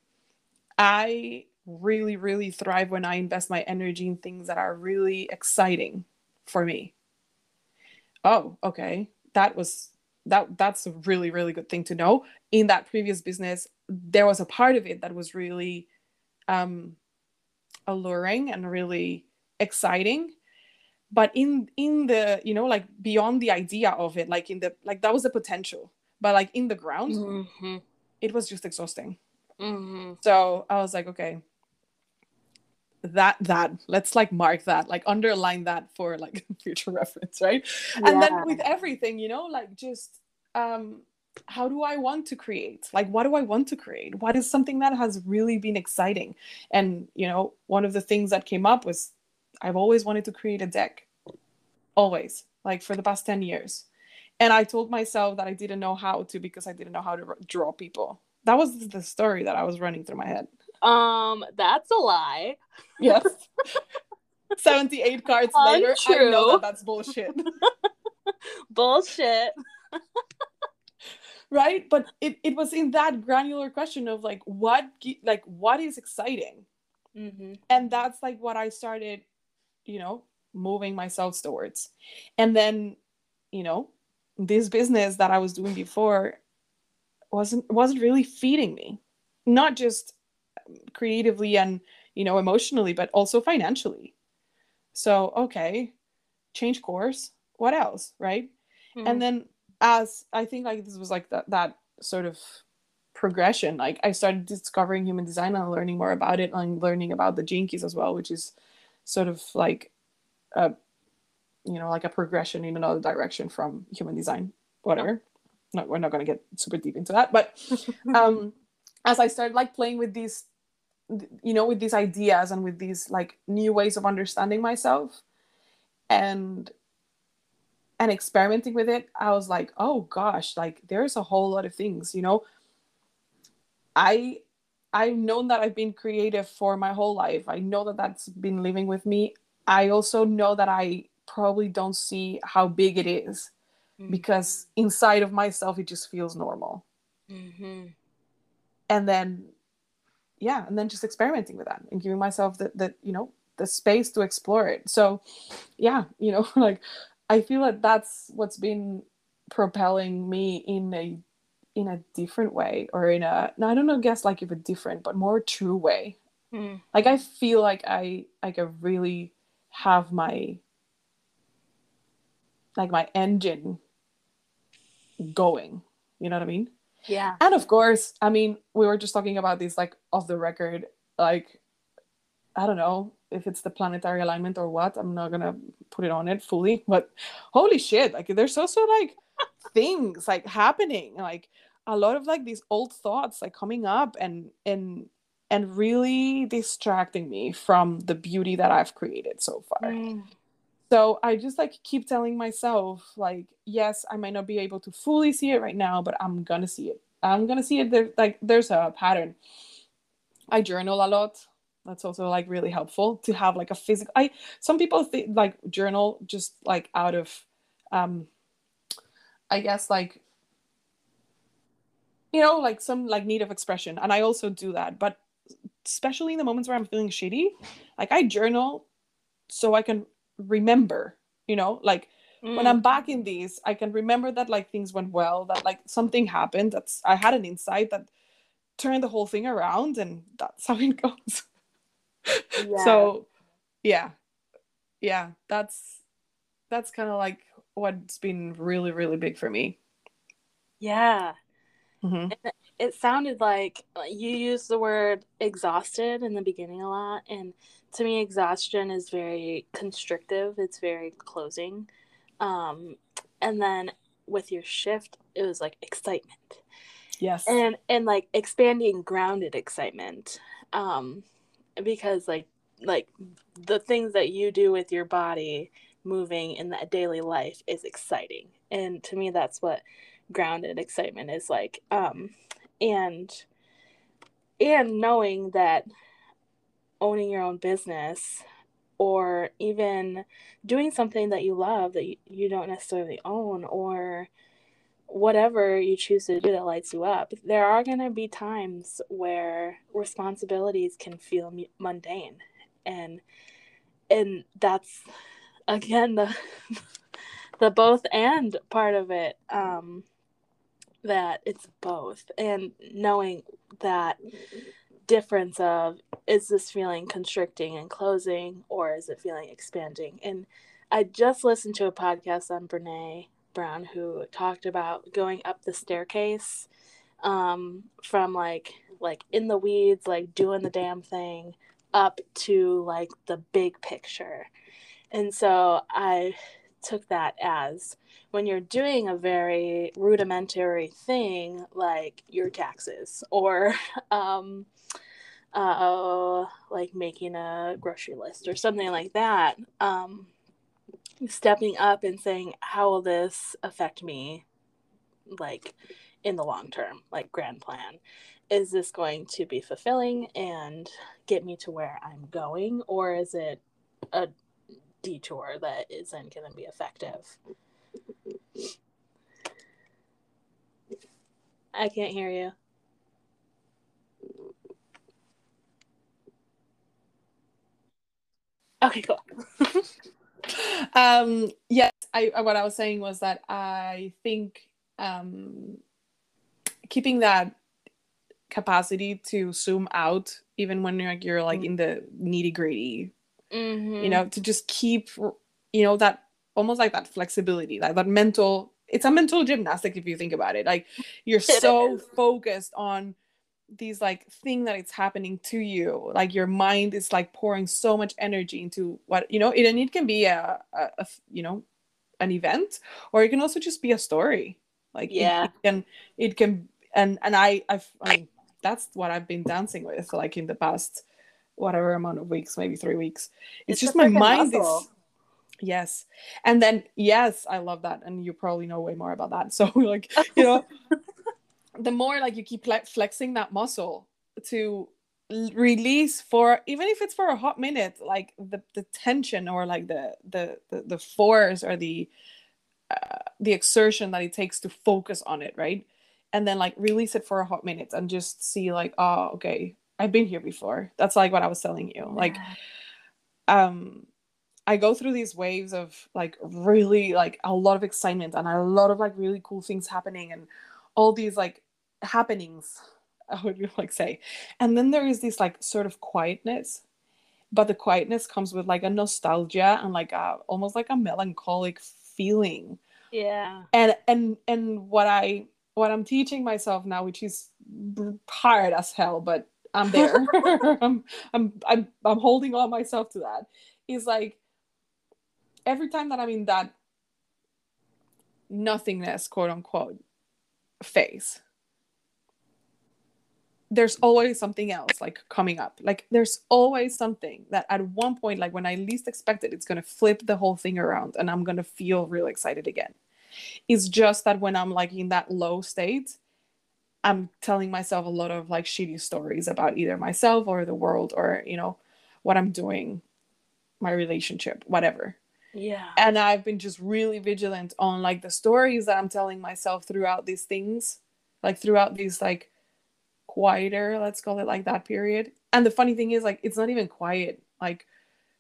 B: I really, really thrive when I invest my energy in things that are really exciting for me. Oh, okay. That was that that's a really, really good thing to know. In that previous business, there was a part of it that was really um alluring and really exciting but in in the you know like beyond the idea of it like in the like that was the potential but like in the ground mm-hmm. it was just exhausting. Mm-hmm. so i was like okay that that let's like mark that like underline that for like future reference right? Yeah. and then with everything you know like just um how do i want to create? Like what do i want to create? What is something that has really been exciting? And you know one of the things that came up was i've always wanted to create a deck. Always. Like for the past 10 years and i told myself that i didn't know how to because i didn't know how to draw people that was the story that i was running through my head
A: um, that's a lie.
B: Yes. 78 cards Untrue. later, I know that that's bullshit.
A: bullshit.
B: right? But it, it was in that granular question of like what like what is exciting? Mm-hmm. And that's like what I started, you know, moving myself towards. And then, you know, this business that I was doing before wasn't wasn't really feeding me. Not just creatively and you know emotionally but also financially so okay change course what else right mm-hmm. and then as i think like this was like that that sort of progression like i started discovering human design and learning more about it and learning about the keys as well which is sort of like a you know like a progression in another direction from human design. Whatever. No, we're not going to get super deep into that but um as i started like playing with these you know with these ideas and with these like new ways of understanding myself and and experimenting with it i was like oh gosh like there's a whole lot of things you know? I i've known that i've been creative for my whole life. I know that that's been living with me. I also know that i probably don't see how big it is mm-hmm. because inside of myself it just feels normal mm-hmm. and then yeah and then just experimenting with that and giving myself the, the you know the space to explore it so yeah you know like i feel that that's what's been propelling me in a in a different way or in a no, i don't know guess like if a different but more true way mm. like i feel like i like i really have my like my engine going you know what i mean
A: yeah.
B: And of course, I mean, we were just talking about this like off the record, like I don't know if it's the planetary alignment or what. I'm not gonna put it on it fully, but holy shit, like there's also like things like happening, like a lot of like these old thoughts like coming up and and and really distracting me from the beauty that I've created so far. Mm. So I just like keep telling myself, like, yes, I might not be able to fully see it right now, but I'm gonna see it. I'm gonna see it. There, like, there's a pattern. I journal a lot. that's also like really helpful to have like a physical i some people think like journal just like out of um i guess like you know like some like need of expression and i also do that but especially in the moments where i'm feeling shitty like i journal so i can remember you know like mm. when i'm back in these i can remember that like things went well that like something happened that's i had an insight that turned the whole thing around and that's how it goes yeah. so yeah yeah that's that's kind of like what's been really really big for me
A: yeah mm-hmm. It sounded like you used the word exhausted in the beginning a lot and to me exhaustion is very constrictive it's very closing. Um, and then with your shift it was like excitement.
B: Yes.
A: And and like expanding grounded excitement um because like like the things that you do with your body moving in that daily life is exciting. And to me that's what grounded excitement is like. Um and and knowing that owning your own business or even doing something that you love that you, don't necessarily own or whatever you choose to do that lights you up there are going to be times where responsibilities can feel mundane. And and that's again the the both and part of it. Um that it's both and knowing that difference of is this feeling constricting and closing or is it feeling expanding? And i just listened to a podcast on brene brown who talked about going up the staircase um, from like like in the weeds like doing the damn thing up to like the big picture. And so i took that as when you're doing a very rudimentary thing like your taxes or um, uh, like making a grocery list or something like that um, stepping up and saying how will this affect me like in the long term like grand plan? Is this going to be fulfilling and get me to where i'm going or is it a detour that isn't going to be effective. I can't hear you. Okay, cool.
B: um, yes, I what I was saying was that I think um, keeping that capacity to zoom out, even when you're, you're like mm. in the nitty gritty mm-hmm. you know to just keep you know that almost like that flexibility like that mental it's a mental gymnastic if you think about it. Like you're so focused on these like thing that it's happening to you. Like your mind is like pouring so much energy into what you know it, and it can be a, a, a you know an event or it can also just be a story. Like
A: yeah.
B: it, it can it can and and i i've I mean, that's what i've been dancing with like in the past whatever amount of weeks, maybe three weeks. It's, it's just my mind is yes. And then yes, I love that. And you probably know way more about that. So like, you know, the more like you keep flexing that muscle to release for even if it's for a hot minute like the the tension or like the the the, the force or the uh, the exertion that it takes to focus on it right and then like release it for a hot minute and just see like oh okay I've been here before. That's like what I was telling you. Like um I go through these waves of like really like a lot of excitement and a lot of like really cool things happening and all these like happenings I would like say. And then there is this like sort of quietness. But the quietness comes with like a nostalgia and like a almost like a melancholic feeling.
A: Yeah.
B: And and and what I what I'm teaching myself now, which is hard as hell, but I'm there. I'm, I'm I'm I'm holding on myself to that. Is like every time that I'm in that nothingness, quote unquote, phase, there's always something else like coming up. Like there's always something that at one point, like when I least expect it, it's gonna flip the whole thing around and I'm gonna feel real excited again. It's just that when I'm like in that low state, I'm telling myself a lot of like shitty stories about either myself or the world or, you know, what I'm doing, my relationship, whatever.
A: Yeah.
B: And I've been just really vigilant on like the stories that I'm telling myself throughout these things, like throughout these like quieter, let's call it like that period. And the funny thing is like it's not even quiet. Like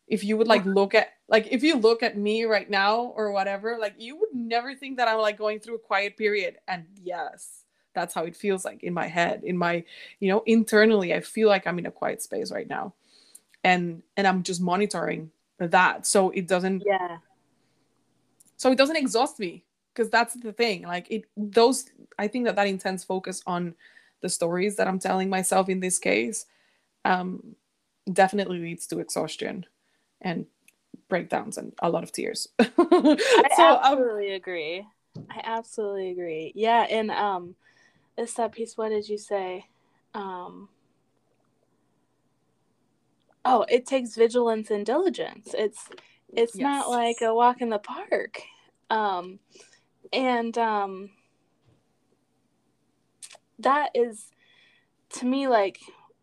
B: if you would like look at like if you look at me right now or whatever, like you would never think that I'm like going through a quiet period. And yes, that's how it feels like in my head, in my, you know, internally, I feel like I'm in a quiet space right now. And and I'm just monitoring that. So it doesn't
A: yeah.
B: So it doesn't exhaust me because that's the thing. Like it those i think that that intense focus on the stories that i'm telling myself in this case um definitely leads to exhaustion and breakdowns and a lot of tears.
A: So, i um, absolutely um, agree. I absolutely agree. Yeah and um it's that piece what did you say? Um oh it takes vigilance and diligence. It's it's yes. not like a walk in the park. Um and um that is to me like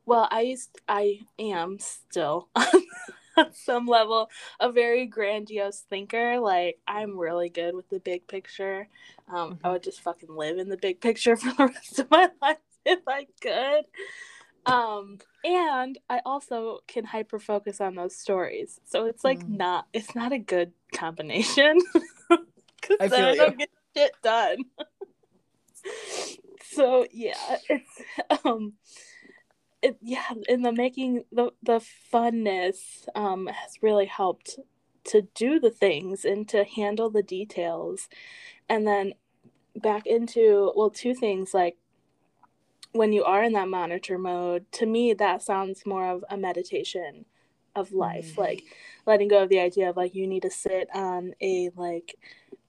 A: well i used i am still on some level a very grandiose thinker like i'm really good with the big picture. Um mm-hmm. i would just fucking live in the big picture for the rest of my life if i could. Um and i also can hyper focus on those stories. So it's like mm. not it's not a good combination because then i don't get shit done. So yeah it's um it yeah in the making the the funness um has really helped to do the things and to handle the details and then back into well two things like when you are in that monitor mode, to me, that sounds more of a meditation of life, mm-hmm. like letting go of the idea of like you need to sit on a like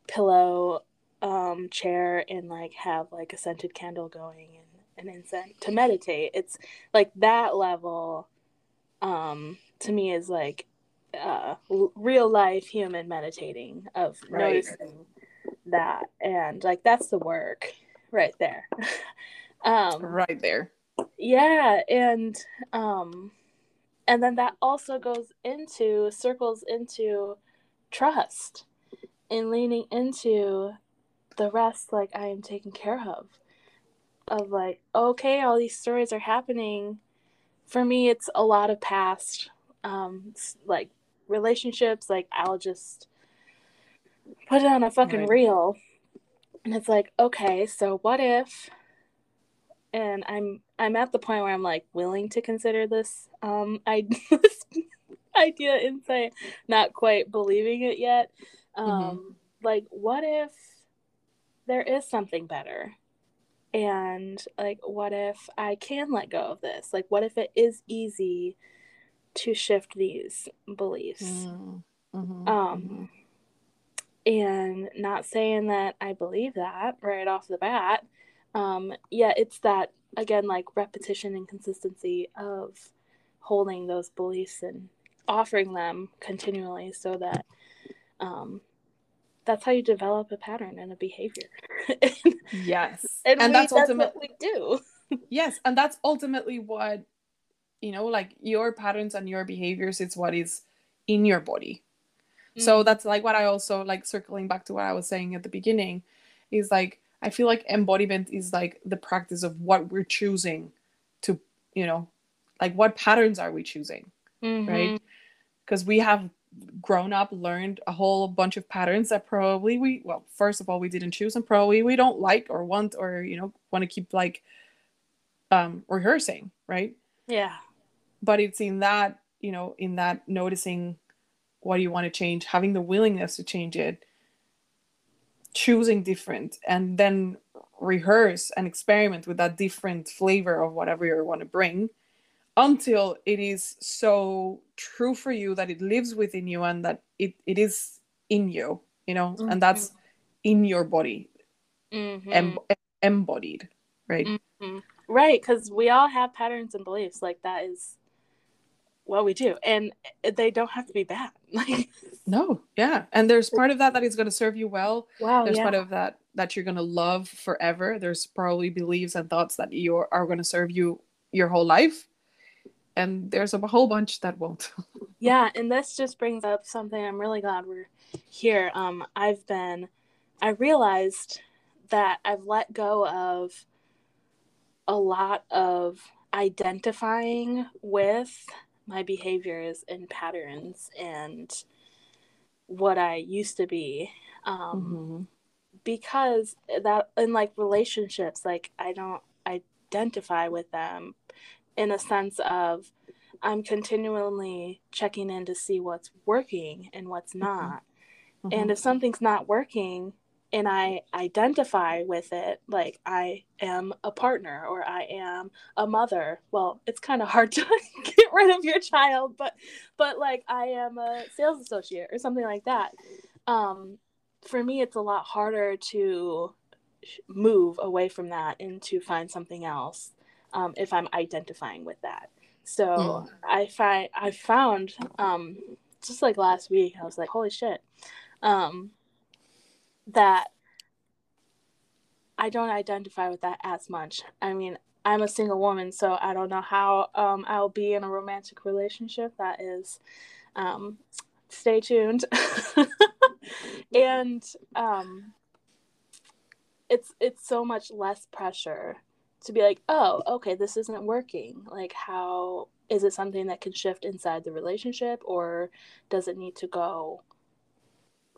A: pillow um chair and like have like a scented candle going and an incense to meditate. It's like that level um to me is like uh real life human meditating of right. noticing that and like that's the work right there.
B: Um, right there.
A: Yeah, and um, and then that also goes into circles into trust and leaning into the rest like I am taken care of. Of like, okay, all these stories are happening. For me, it's a lot of past, um, like relationships. Like I'll just put it on a fucking right. reel, and it's like, okay, so what if and I'm I'm at the point where I'm like willing to consider this um I this idea insight, not quite believing it yet. Um mm-hmm. like what if there is something better? And like what if I can let go of this? Like what if it is easy to shift these beliefs? Mm-hmm. mm-hmm. Um mm-hmm. and not saying that I believe that right off the bat um, yeah, it's that again, like repetition and consistency of holding those beliefs and offering them continually so that um, that's how you develop a pattern and a behavior.
B: and, yes.
A: And, and that's, ultimately what we do.
B: yes. And that's ultimately what, you know, like your patterns and your behaviors, it's what is in your body. Mm-hmm. So that's like what I also like circling back to what I was saying at the beginning is like I feel like embodiment is like the practice of what we're choosing to, you know, like what patterns are we choosing, mm-hmm. right? Because we have grown up, learned a whole bunch of patterns that probably we, well, first of all, we didn't choose and probably we don't like or want or, you know, want to keep like um rehearsing, right?
A: Yeah.
B: But it's in that, you know, in that noticing what you want to change, having the willingness to change it choosing different and then rehearse and experiment with that different flavor of whatever you want to bring until it is so true for you that it lives within you and that it, it is in you you know mm-hmm. and that's in your body mm-hmm. em- embodied right
A: mm-hmm. right because we all have patterns and beliefs like that is what we do and they don't have to be bad like
B: no yeah and there's part of that that is going to serve you well
A: wow
B: there's
A: yeah.
B: part of that that you're going to love forever. There's probably beliefs and thoughts that you are going to serve you your whole life. And there's a whole bunch that won't.
A: yeah, and this just brings up something I'm really glad we're here. Um, I've been, I realized that I've let go of a lot of identifying with my behaviors and patterns and what I used to be. Um, mm-hmm. Because that, in like relationships, like I don't identify with them in a sense of I'm continually checking in to see what's working and what's mm-hmm. not. Mm-hmm. And if something's not working, and I identify with it like I am a partner or I am a mother. Well, it's kind of hard to get rid of your child, but but like I am a sales associate or something like that. Um, for me, it's a lot harder to move away from that and to find something else um, if I'm identifying with that. So mm. I find I found um, just like last week, I was like, holy shit. Um, that I don't identify with that as much. I mean, I'm a single woman, so I don't know how um, I'll be in a romantic relationship. That is, um, stay tuned. and um, it's it's so much less pressure to be like, oh, okay, this isn't working. Like, how is it something that can shift inside the relationship, or does it need to go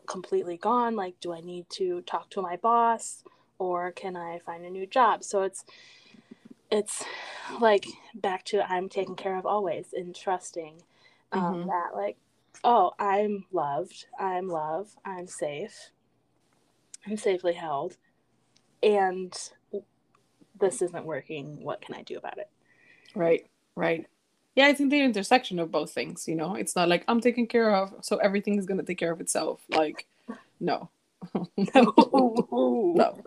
A: completely gone? Like, do I need to talk to my boss? or can I find a new job? So it's it's like back to I'm taken care of always and trusting um, mm-hmm. that like oh I'm loved, I'm love, I'm safe, I'm safely held, and this isn't working. What can I do about it?
B: Right, right. Yeah, I think the intersection of both things. You know, it's not like I'm taken care of, so everything is gonna take care of itself. Like, no, no, no,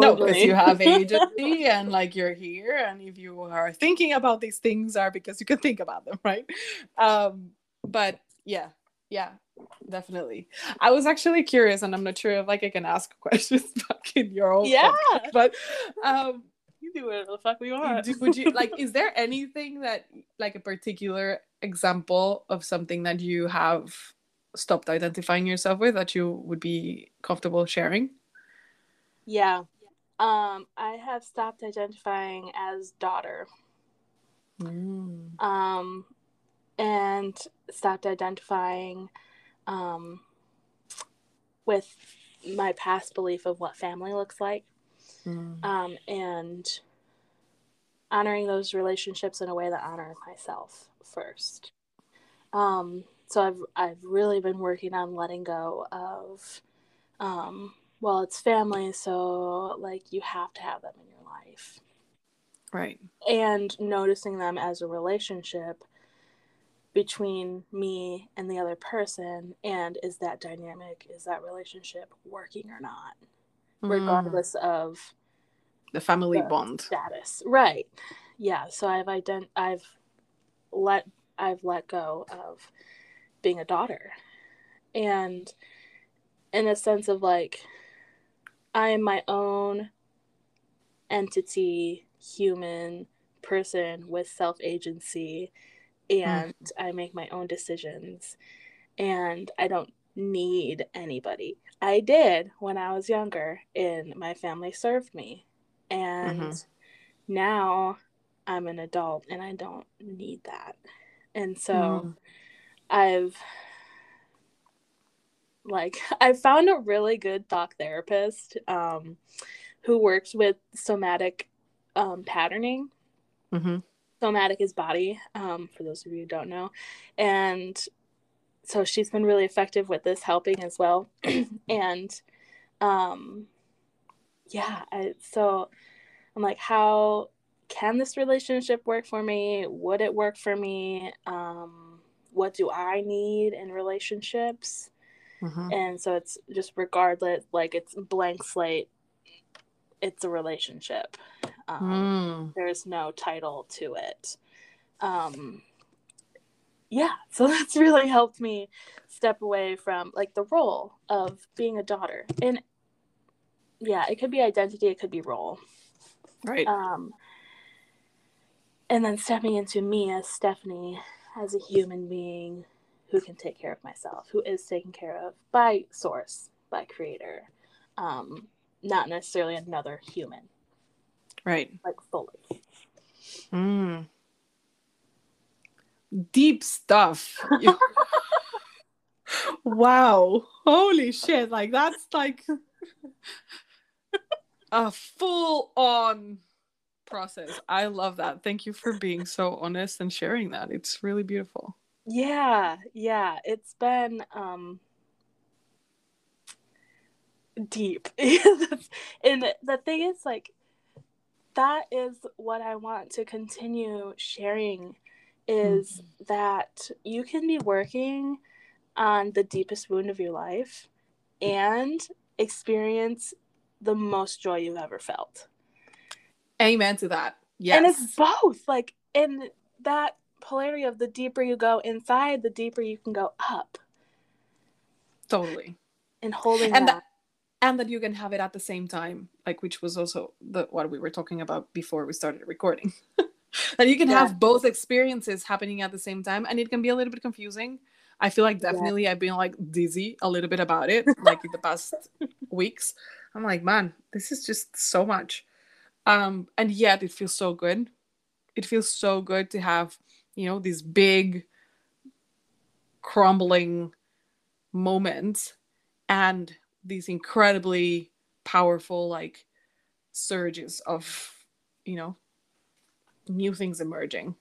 B: no, because you have agency and like you're here, and if you are thinking about these things, are because you can think about them, right? Um, but yeah, yeah, definitely. I was actually curious, and I'm not sure if like I can ask questions back in your own yeah, podcast, but um,
A: you do whatever the fuck we want.
B: would you like? Is there anything that like a particular example of something that you have stopped identifying yourself with that you would be comfortable sharing?
A: Yeah. Um, I have stopped identifying as daughter. Mm. Um, and stopped identifying um, with my past belief of what family looks like. Mm. Um, and honoring those relationships in a way that honor myself first. Um, so I've I've really been working on letting go of um well it's family so like you have to have them in your life
B: right
A: and noticing them as a relationship between me and the other person and is that dynamic is that relationship working or not mm. regardless of
B: the family the bond.
A: status. Right. Yeah so i've ident- i've let i've let go of being a daughter. And in a sense of like i am my own entity human person with self agency and mm. i make my own decisions and i don't need anybody. I did when i was younger and my family served me and mm-hmm. now i'm an adult and i don't need that and so mm. I've like I've found a really good talk therapist um, who works with somatic um, patterning. Mm-hmm. Somatic is body, um, for those of you who don't know, and so she's been really effective with this, helping as well. and um, yeah, I, so I'm like, how can this relationship work for me? Would it work for me? Um, what do I need in relationships? Mm-hmm. And so it's just regardless, like it's blank slate. It's a relationship. Um, mm. There's no title to it. Um, yeah, so that's really helped me step away from like the role of being a daughter. And yeah, it could be identity, it could be role.
B: Right.
A: Um, and then stepping into me as Stephanie, as a human being who can take care of myself, who is taken care of by source, by creator, um, not necessarily another human.
B: Right.
A: Like fully.
B: Mm. Deep stuff. wow. Holy shit. Like that's like a full on process. I love that. Thank you for being so honest and sharing that. It's really beautiful.
A: Yeah, yeah. It's been um deep. and the thing is like that is what I want to continue sharing is mm-hmm. that you can be working on the deepest wound of your life and experience the most joy you've ever felt.
B: Amen to that. Yes.
A: And it's both. Like in that polarity of the deeper you go inside, the deeper you can go up.
B: Totally.
A: And holding
B: and
A: that.
B: that and that you can have it at the same time, like which was also the what we were talking about before we started recording. that you can yeah. have both experiences happening at the same time and it can be a little bit confusing. I feel like definitely yeah. I've been like dizzy a little bit about it, like in the past weeks. I'm like, man, this is just so much. Um, and yet it feels so good. It feels so good to have, you know, these big crumbling moments and these incredibly powerful like surges of, you know, new things emerging.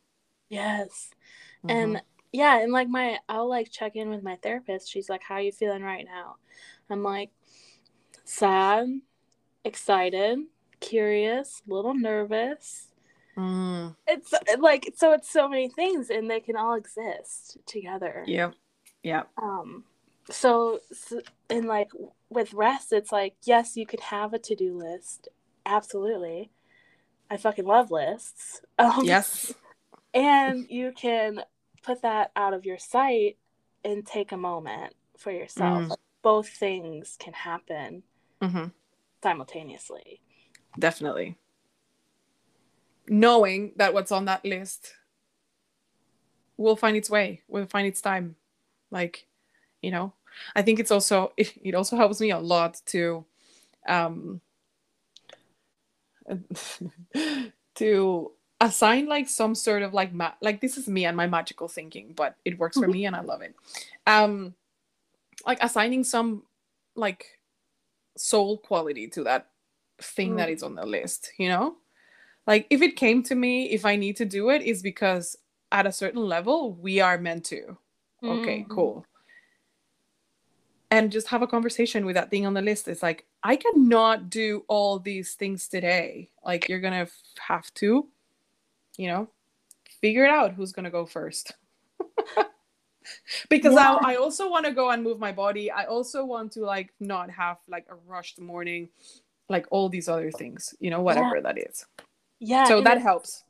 A: Yes. Mm-hmm. And yeah, and like my I'll like check in with my therapist. She's like, How are you feeling right now? I'm like, sad, excited, curious, a little nervous. Mm. It's like so it's so many things and they can all exist together.
B: Yeah. Yeah.
A: Um so, so and like with rest it's like yes, you could have a to-do list. Absolutely. I fucking love lists.
B: Um, yes.
A: And you can put that out of your sight and take a moment for yourself. Mm. Like, both things can happen mm-hmm. simultaneously.
B: Definitely. Knowing that what's on that list will find its way, will find its time. Like, you know, I think it's also, it, it also helps me a lot to, um, to assign like some sort of like ma- like this is me and my magical thinking but it works for mm-hmm. me and i love it um like assigning some like soul quality to that thing mm. that is on the list you know like if it came to me if i need to do it is because at a certain level we are meant to mm. okay cool and just have a conversation with that thing on the list it's like i cannot do all these things today like you're gonna have to you know figure it out who's gonna go first. Because yeah. I, I also want to go and move my body. I also want to like not have like a rushed morning like all these other things you know whatever yeah. that is.
A: Yeah
B: so that helps.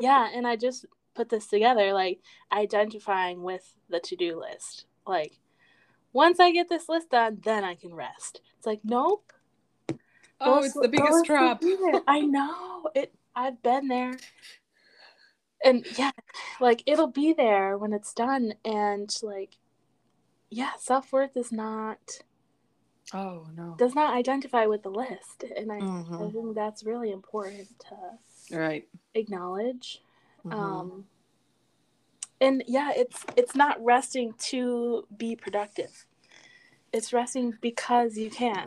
A: Yeah and i just put this together like identifying with the to-do list. Like once i get this list done then i can rest. It's like nope.
B: Oh it's the biggest trap.
A: i know. It i've been there and yeah like it'll be there when it's done and like yeah self-worth is not
B: oh no.
A: does not identify with the list and i, mm-hmm. I think that's really important to
B: right.
A: acknowledge. Mm-hmm. um and yeah it's it's not resting to be productive. It's resting because you can.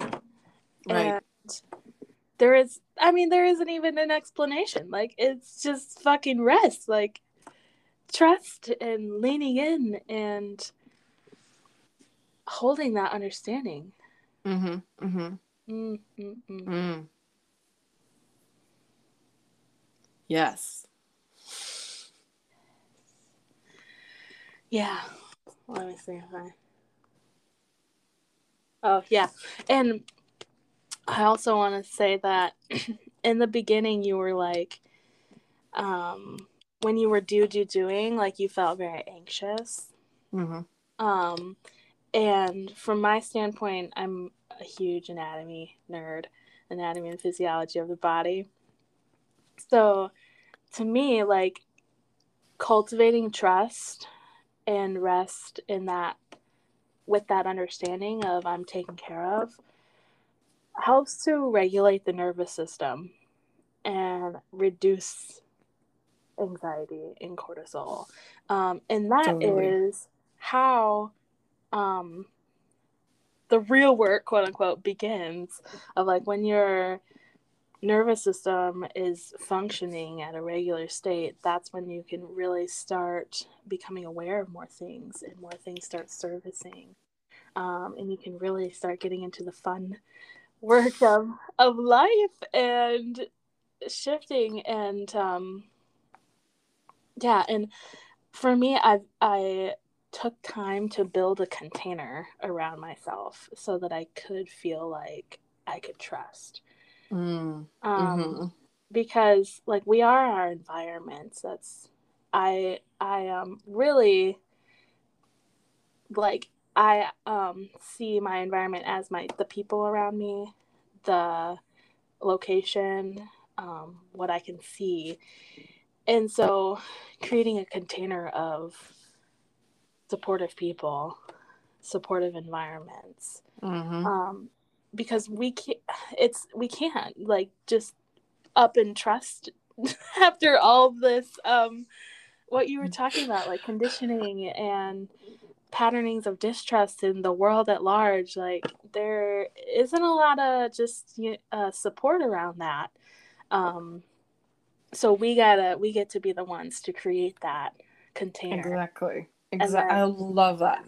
A: Right. And there is I mean there isn't even an explanation. Like it's just fucking rest. Like trust and leaning in and holding that understanding.
B: Mhm. Mhm. Mm, mm, mm. Mm. Yes.
A: Yeah. Let me see if I. Oh yeah, and I also want to say that in the beginning you were like um when you were do do doing like you felt very anxious. Mm-hmm. Um and from my standpoint I'm a huge anatomy nerd. anatomy and physiology of the body. So to me, like cultivating trust and rest in that with that understanding of I'm taken care of helps to regulate the nervous system and reduce anxiety and cortisol. Um, and that totally. is how um, the real work, quote unquote, begins of like when your nervous system is functioning at a regular state, that's when you can really start becoming aware of more things and more things start surfacing. Um, and you can really start getting into the fun work of, of life and shifting and um, yeah and for me i i took time to build a container around myself so that i could feel like i could trust mm. um, mm-hmm. because like we are our environments that's i i um really like i um see my environment as my the people around me the location um what i can see and so creating a container of supportive people supportive environments mm-hmm. um, because we can't it's we can't like just up and trust after all this um what you were talking about like conditioning and patternings of distrust in the world at large like there isn't a lot of just uh, support around that. Um so we gotta we get to be the ones to create that container.
B: Exactly. Exactly i love that.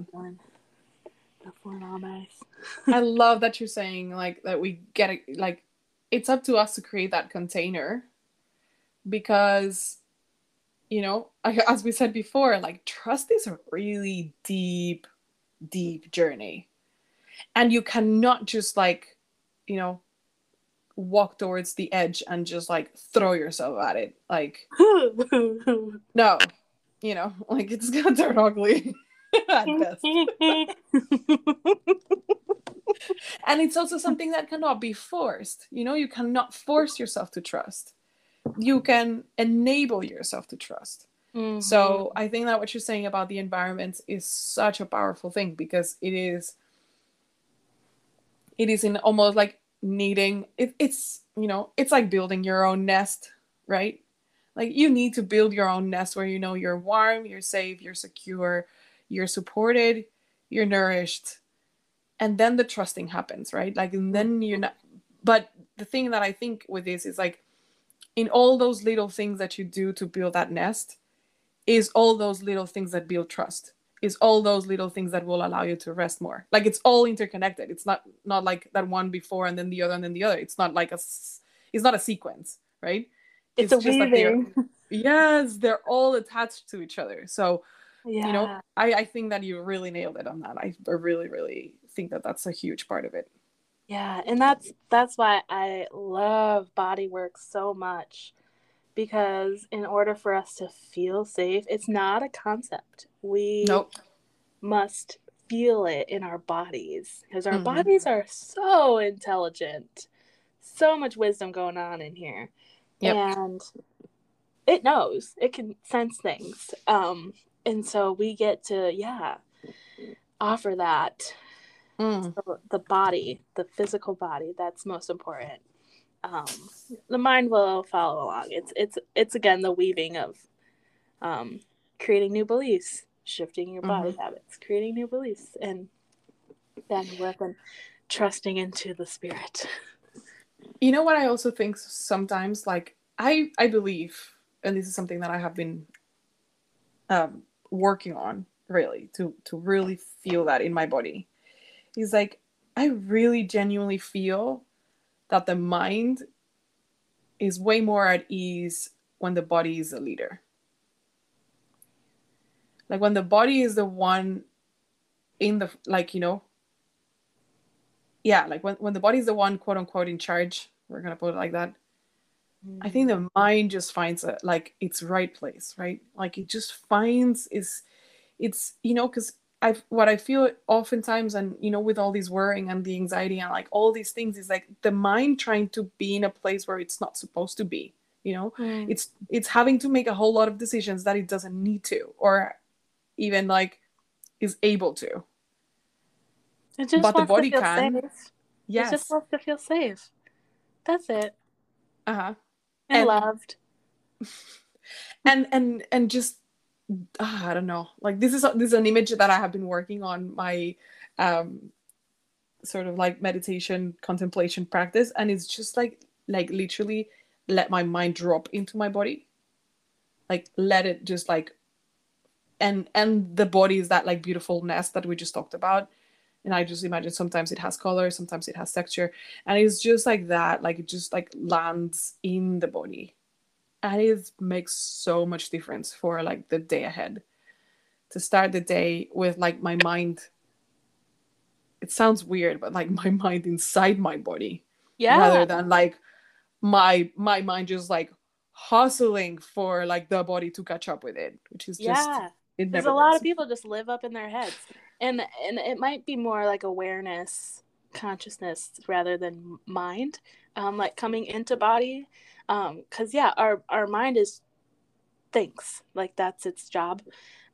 B: i love that you're saying like that we get it like it's up to us to create that container because you know as we said before like trust is a really deep deep journey and you cannot just like you know walk towards the edge and just like throw yourself at it. Like, no, you know, like it's gonna turn ugly at best. and it's also something that cannot be forced. You know, you cannot force yourself to trust. You can enable yourself to trust. Mm-hmm. So I think that what you're saying about the environment is such a powerful thing because it is it is in almost like needing it, it's you know it's like building your own nest right like you need to build your own nest where you know you're warm you're safe you're secure you're supported you're nourished and then the trusting happens right like and then you're not but the thing that i think with this is like in all those little things that you do to build that nest is all those little things that build trust is all those little things that will allow you to rest more. Like it's all interconnected. It's not not like that one before and then the other and then the other. It's not like a it's not a sequence right?
A: It's, it's a just weaving.
B: They're, yes they're all attached to each other. So yeah. you know I, I think that you really nailed it on that. I, I really really think that that's a huge part of it
A: yeah and that's that's why i love body work so much because in order for us to feel safe, it's not a concept. We nope. must feel it in our bodies because our mm-hmm. bodies are so intelligent. So much wisdom going on in here. Yep. And it knows. It can sense things. Um and so we get to yeah, offer that mm. the body, the physical body that's most important um, the mind will follow along. It's it's it's again the weaving of um, creating new beliefs, shifting your body mm-hmm. habits, creating new beliefs, and then and trusting into the spirit.
B: You know what I also think sometimes, like I I believe, and this is something that I have been um, working on really to to really feel that in my body. Is like I really genuinely feel that the mind is way more at ease when the body is a leader. Like when the body is the one in the, like, you know, yeah, like when, when the body is the one, quote unquote, in charge, we're going to put it like that. Mm-hmm. I think the mind just finds it like its right place, right? Like it just finds is, it's, you know, because I what I feel oftentimes, and you know, with all this worrying and the anxiety and like all these things, is like the mind trying to be in a place where it's not supposed to be. You know, mm. it's it's having to make a whole lot of decisions that it doesn't need to, or even like is able to.
A: It just but the body can. Safe. Yes. It just wants to feel safe. That's it.
B: Uh huh.
A: And, and loved.
B: And and and just I don't know. Like this is this is an image that I have been working on my um sort of like meditation contemplation practice and it's just like like literally let my mind drop into my body. Like let it just like and and the body is that like beautiful nest that we just talked about. And i just imagine sometimes it has color sometimes it has texture and it's just like that like it just like lands in the body and it makes so much difference for like the day ahead. To start the day with like my mind it sounds weird but like my mind inside my body
A: yeah.
B: rather than like my my mind just like hustling for like the body to catch up with it which is just yeah.
A: there's a lot of people just live up in their heads. And and it might be more like awareness consciousness rather than mind um like coming into body um because yeah our our mind is thinks like that's its job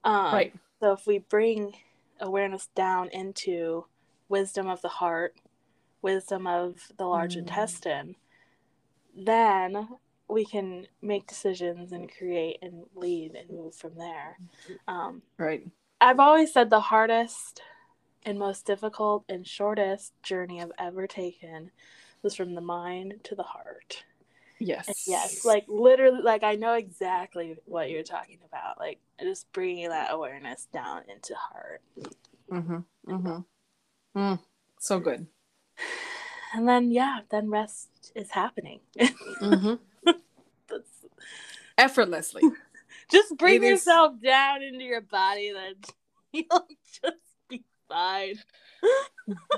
A: um right so if we bring awareness down into wisdom of the heart wisdom of the large mm. intestine then we can make decisions and create and lead and move from there. Um,
B: right.
A: I've always said the hardest and most difficult and shortest journey I've ever taken was from the mind to the heart.
B: Yes.
A: And yes. Like literally, like I know exactly what you're talking about. Like just bringing that awareness down into heart.
B: Mm-hmm. Mm-hmm. Mm. So good.
A: And then yeah, then rest is happening. mm-hmm
B: effortlessly.
A: just bring it yourself is... down into your body, then you'll just be fine.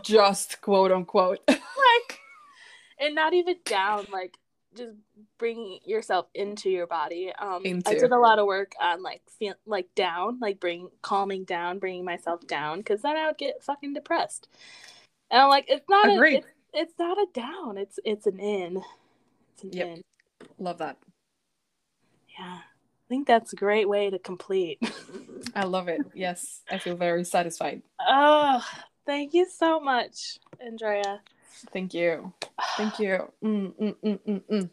B: just quote unquote.
A: like, and not even down, like just bring yourself into your body. Um, into. I did a lot of work on like feel like down, like bring calming down, bringing myself down, because then I would get fucking depressed. And I'm like, it's not Agreed. a, it's, it's not a down. It's it's an in. It's an
B: yep. in. Love that.
A: Yeah. I think that's a great way to complete.
B: I love it. Yes. I feel very satisfied.
A: Oh, thank you so much, Andrea.
B: Thank you. Thank you. Mm, mm, mm, mm, mm.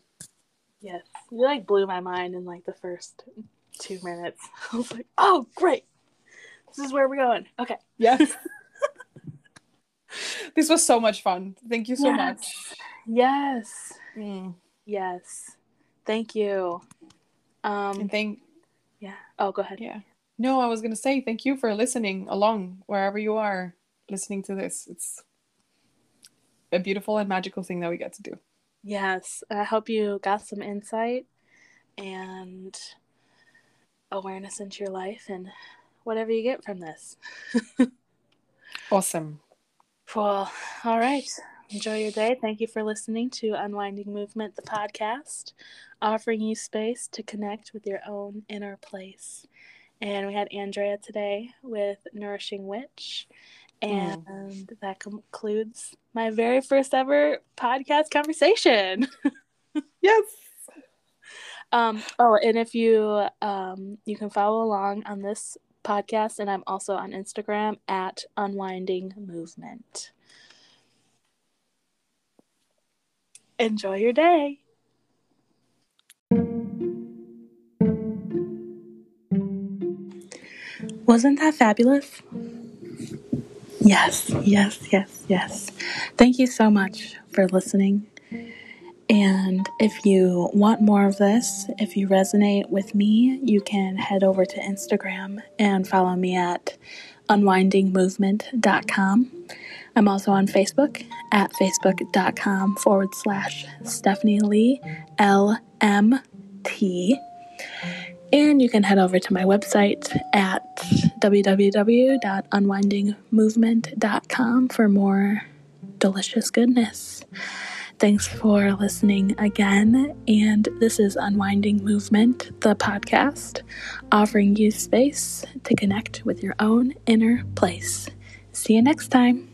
A: Yes. You like blew my mind in like the first two minutes. I was like, oh, great. This is where we're going. Okay.
B: Yes. this was so much fun. Thank you so
A: yes.
B: much.
A: Yes. Mm. Yes. Thank you. Um,
B: and thank.
A: Yeah. Oh, go ahead.
B: Yeah. No, I was gonna say thank you for listening along wherever you are listening to this. It's a beautiful and magical thing that we get to do.
A: Yes, I hope you got some insight and awareness into your life and whatever you get from this.
B: awesome.
A: Well, all right. Enjoy your day. Thank you for listening to Unwinding Movement, the podcast, offering you space to connect with your own inner place. And we had Andrea today with Nourishing Witch. And mm. that concludes my very first ever podcast conversation.
B: yes.
A: Um, oh, and if you um, you can follow along on this podcast, and I'm also on Instagram at Unwinding Movement. Enjoy your day. Wasn't that fabulous? Yes, yes, yes, yes. Thank you so much for listening. And if you want more of this, if you resonate with me, you can head over to Instagram and follow me at unwindingmovement.com. I'm also on Facebook at facebook.com forward slash Stephanie Lee LMT. And you can head over to my website at www.unwindingmovement.com for more delicious goodness. Thanks for listening again. And this is Unwinding Movement, the podcast, offering you space to connect with your own inner place. See you next time.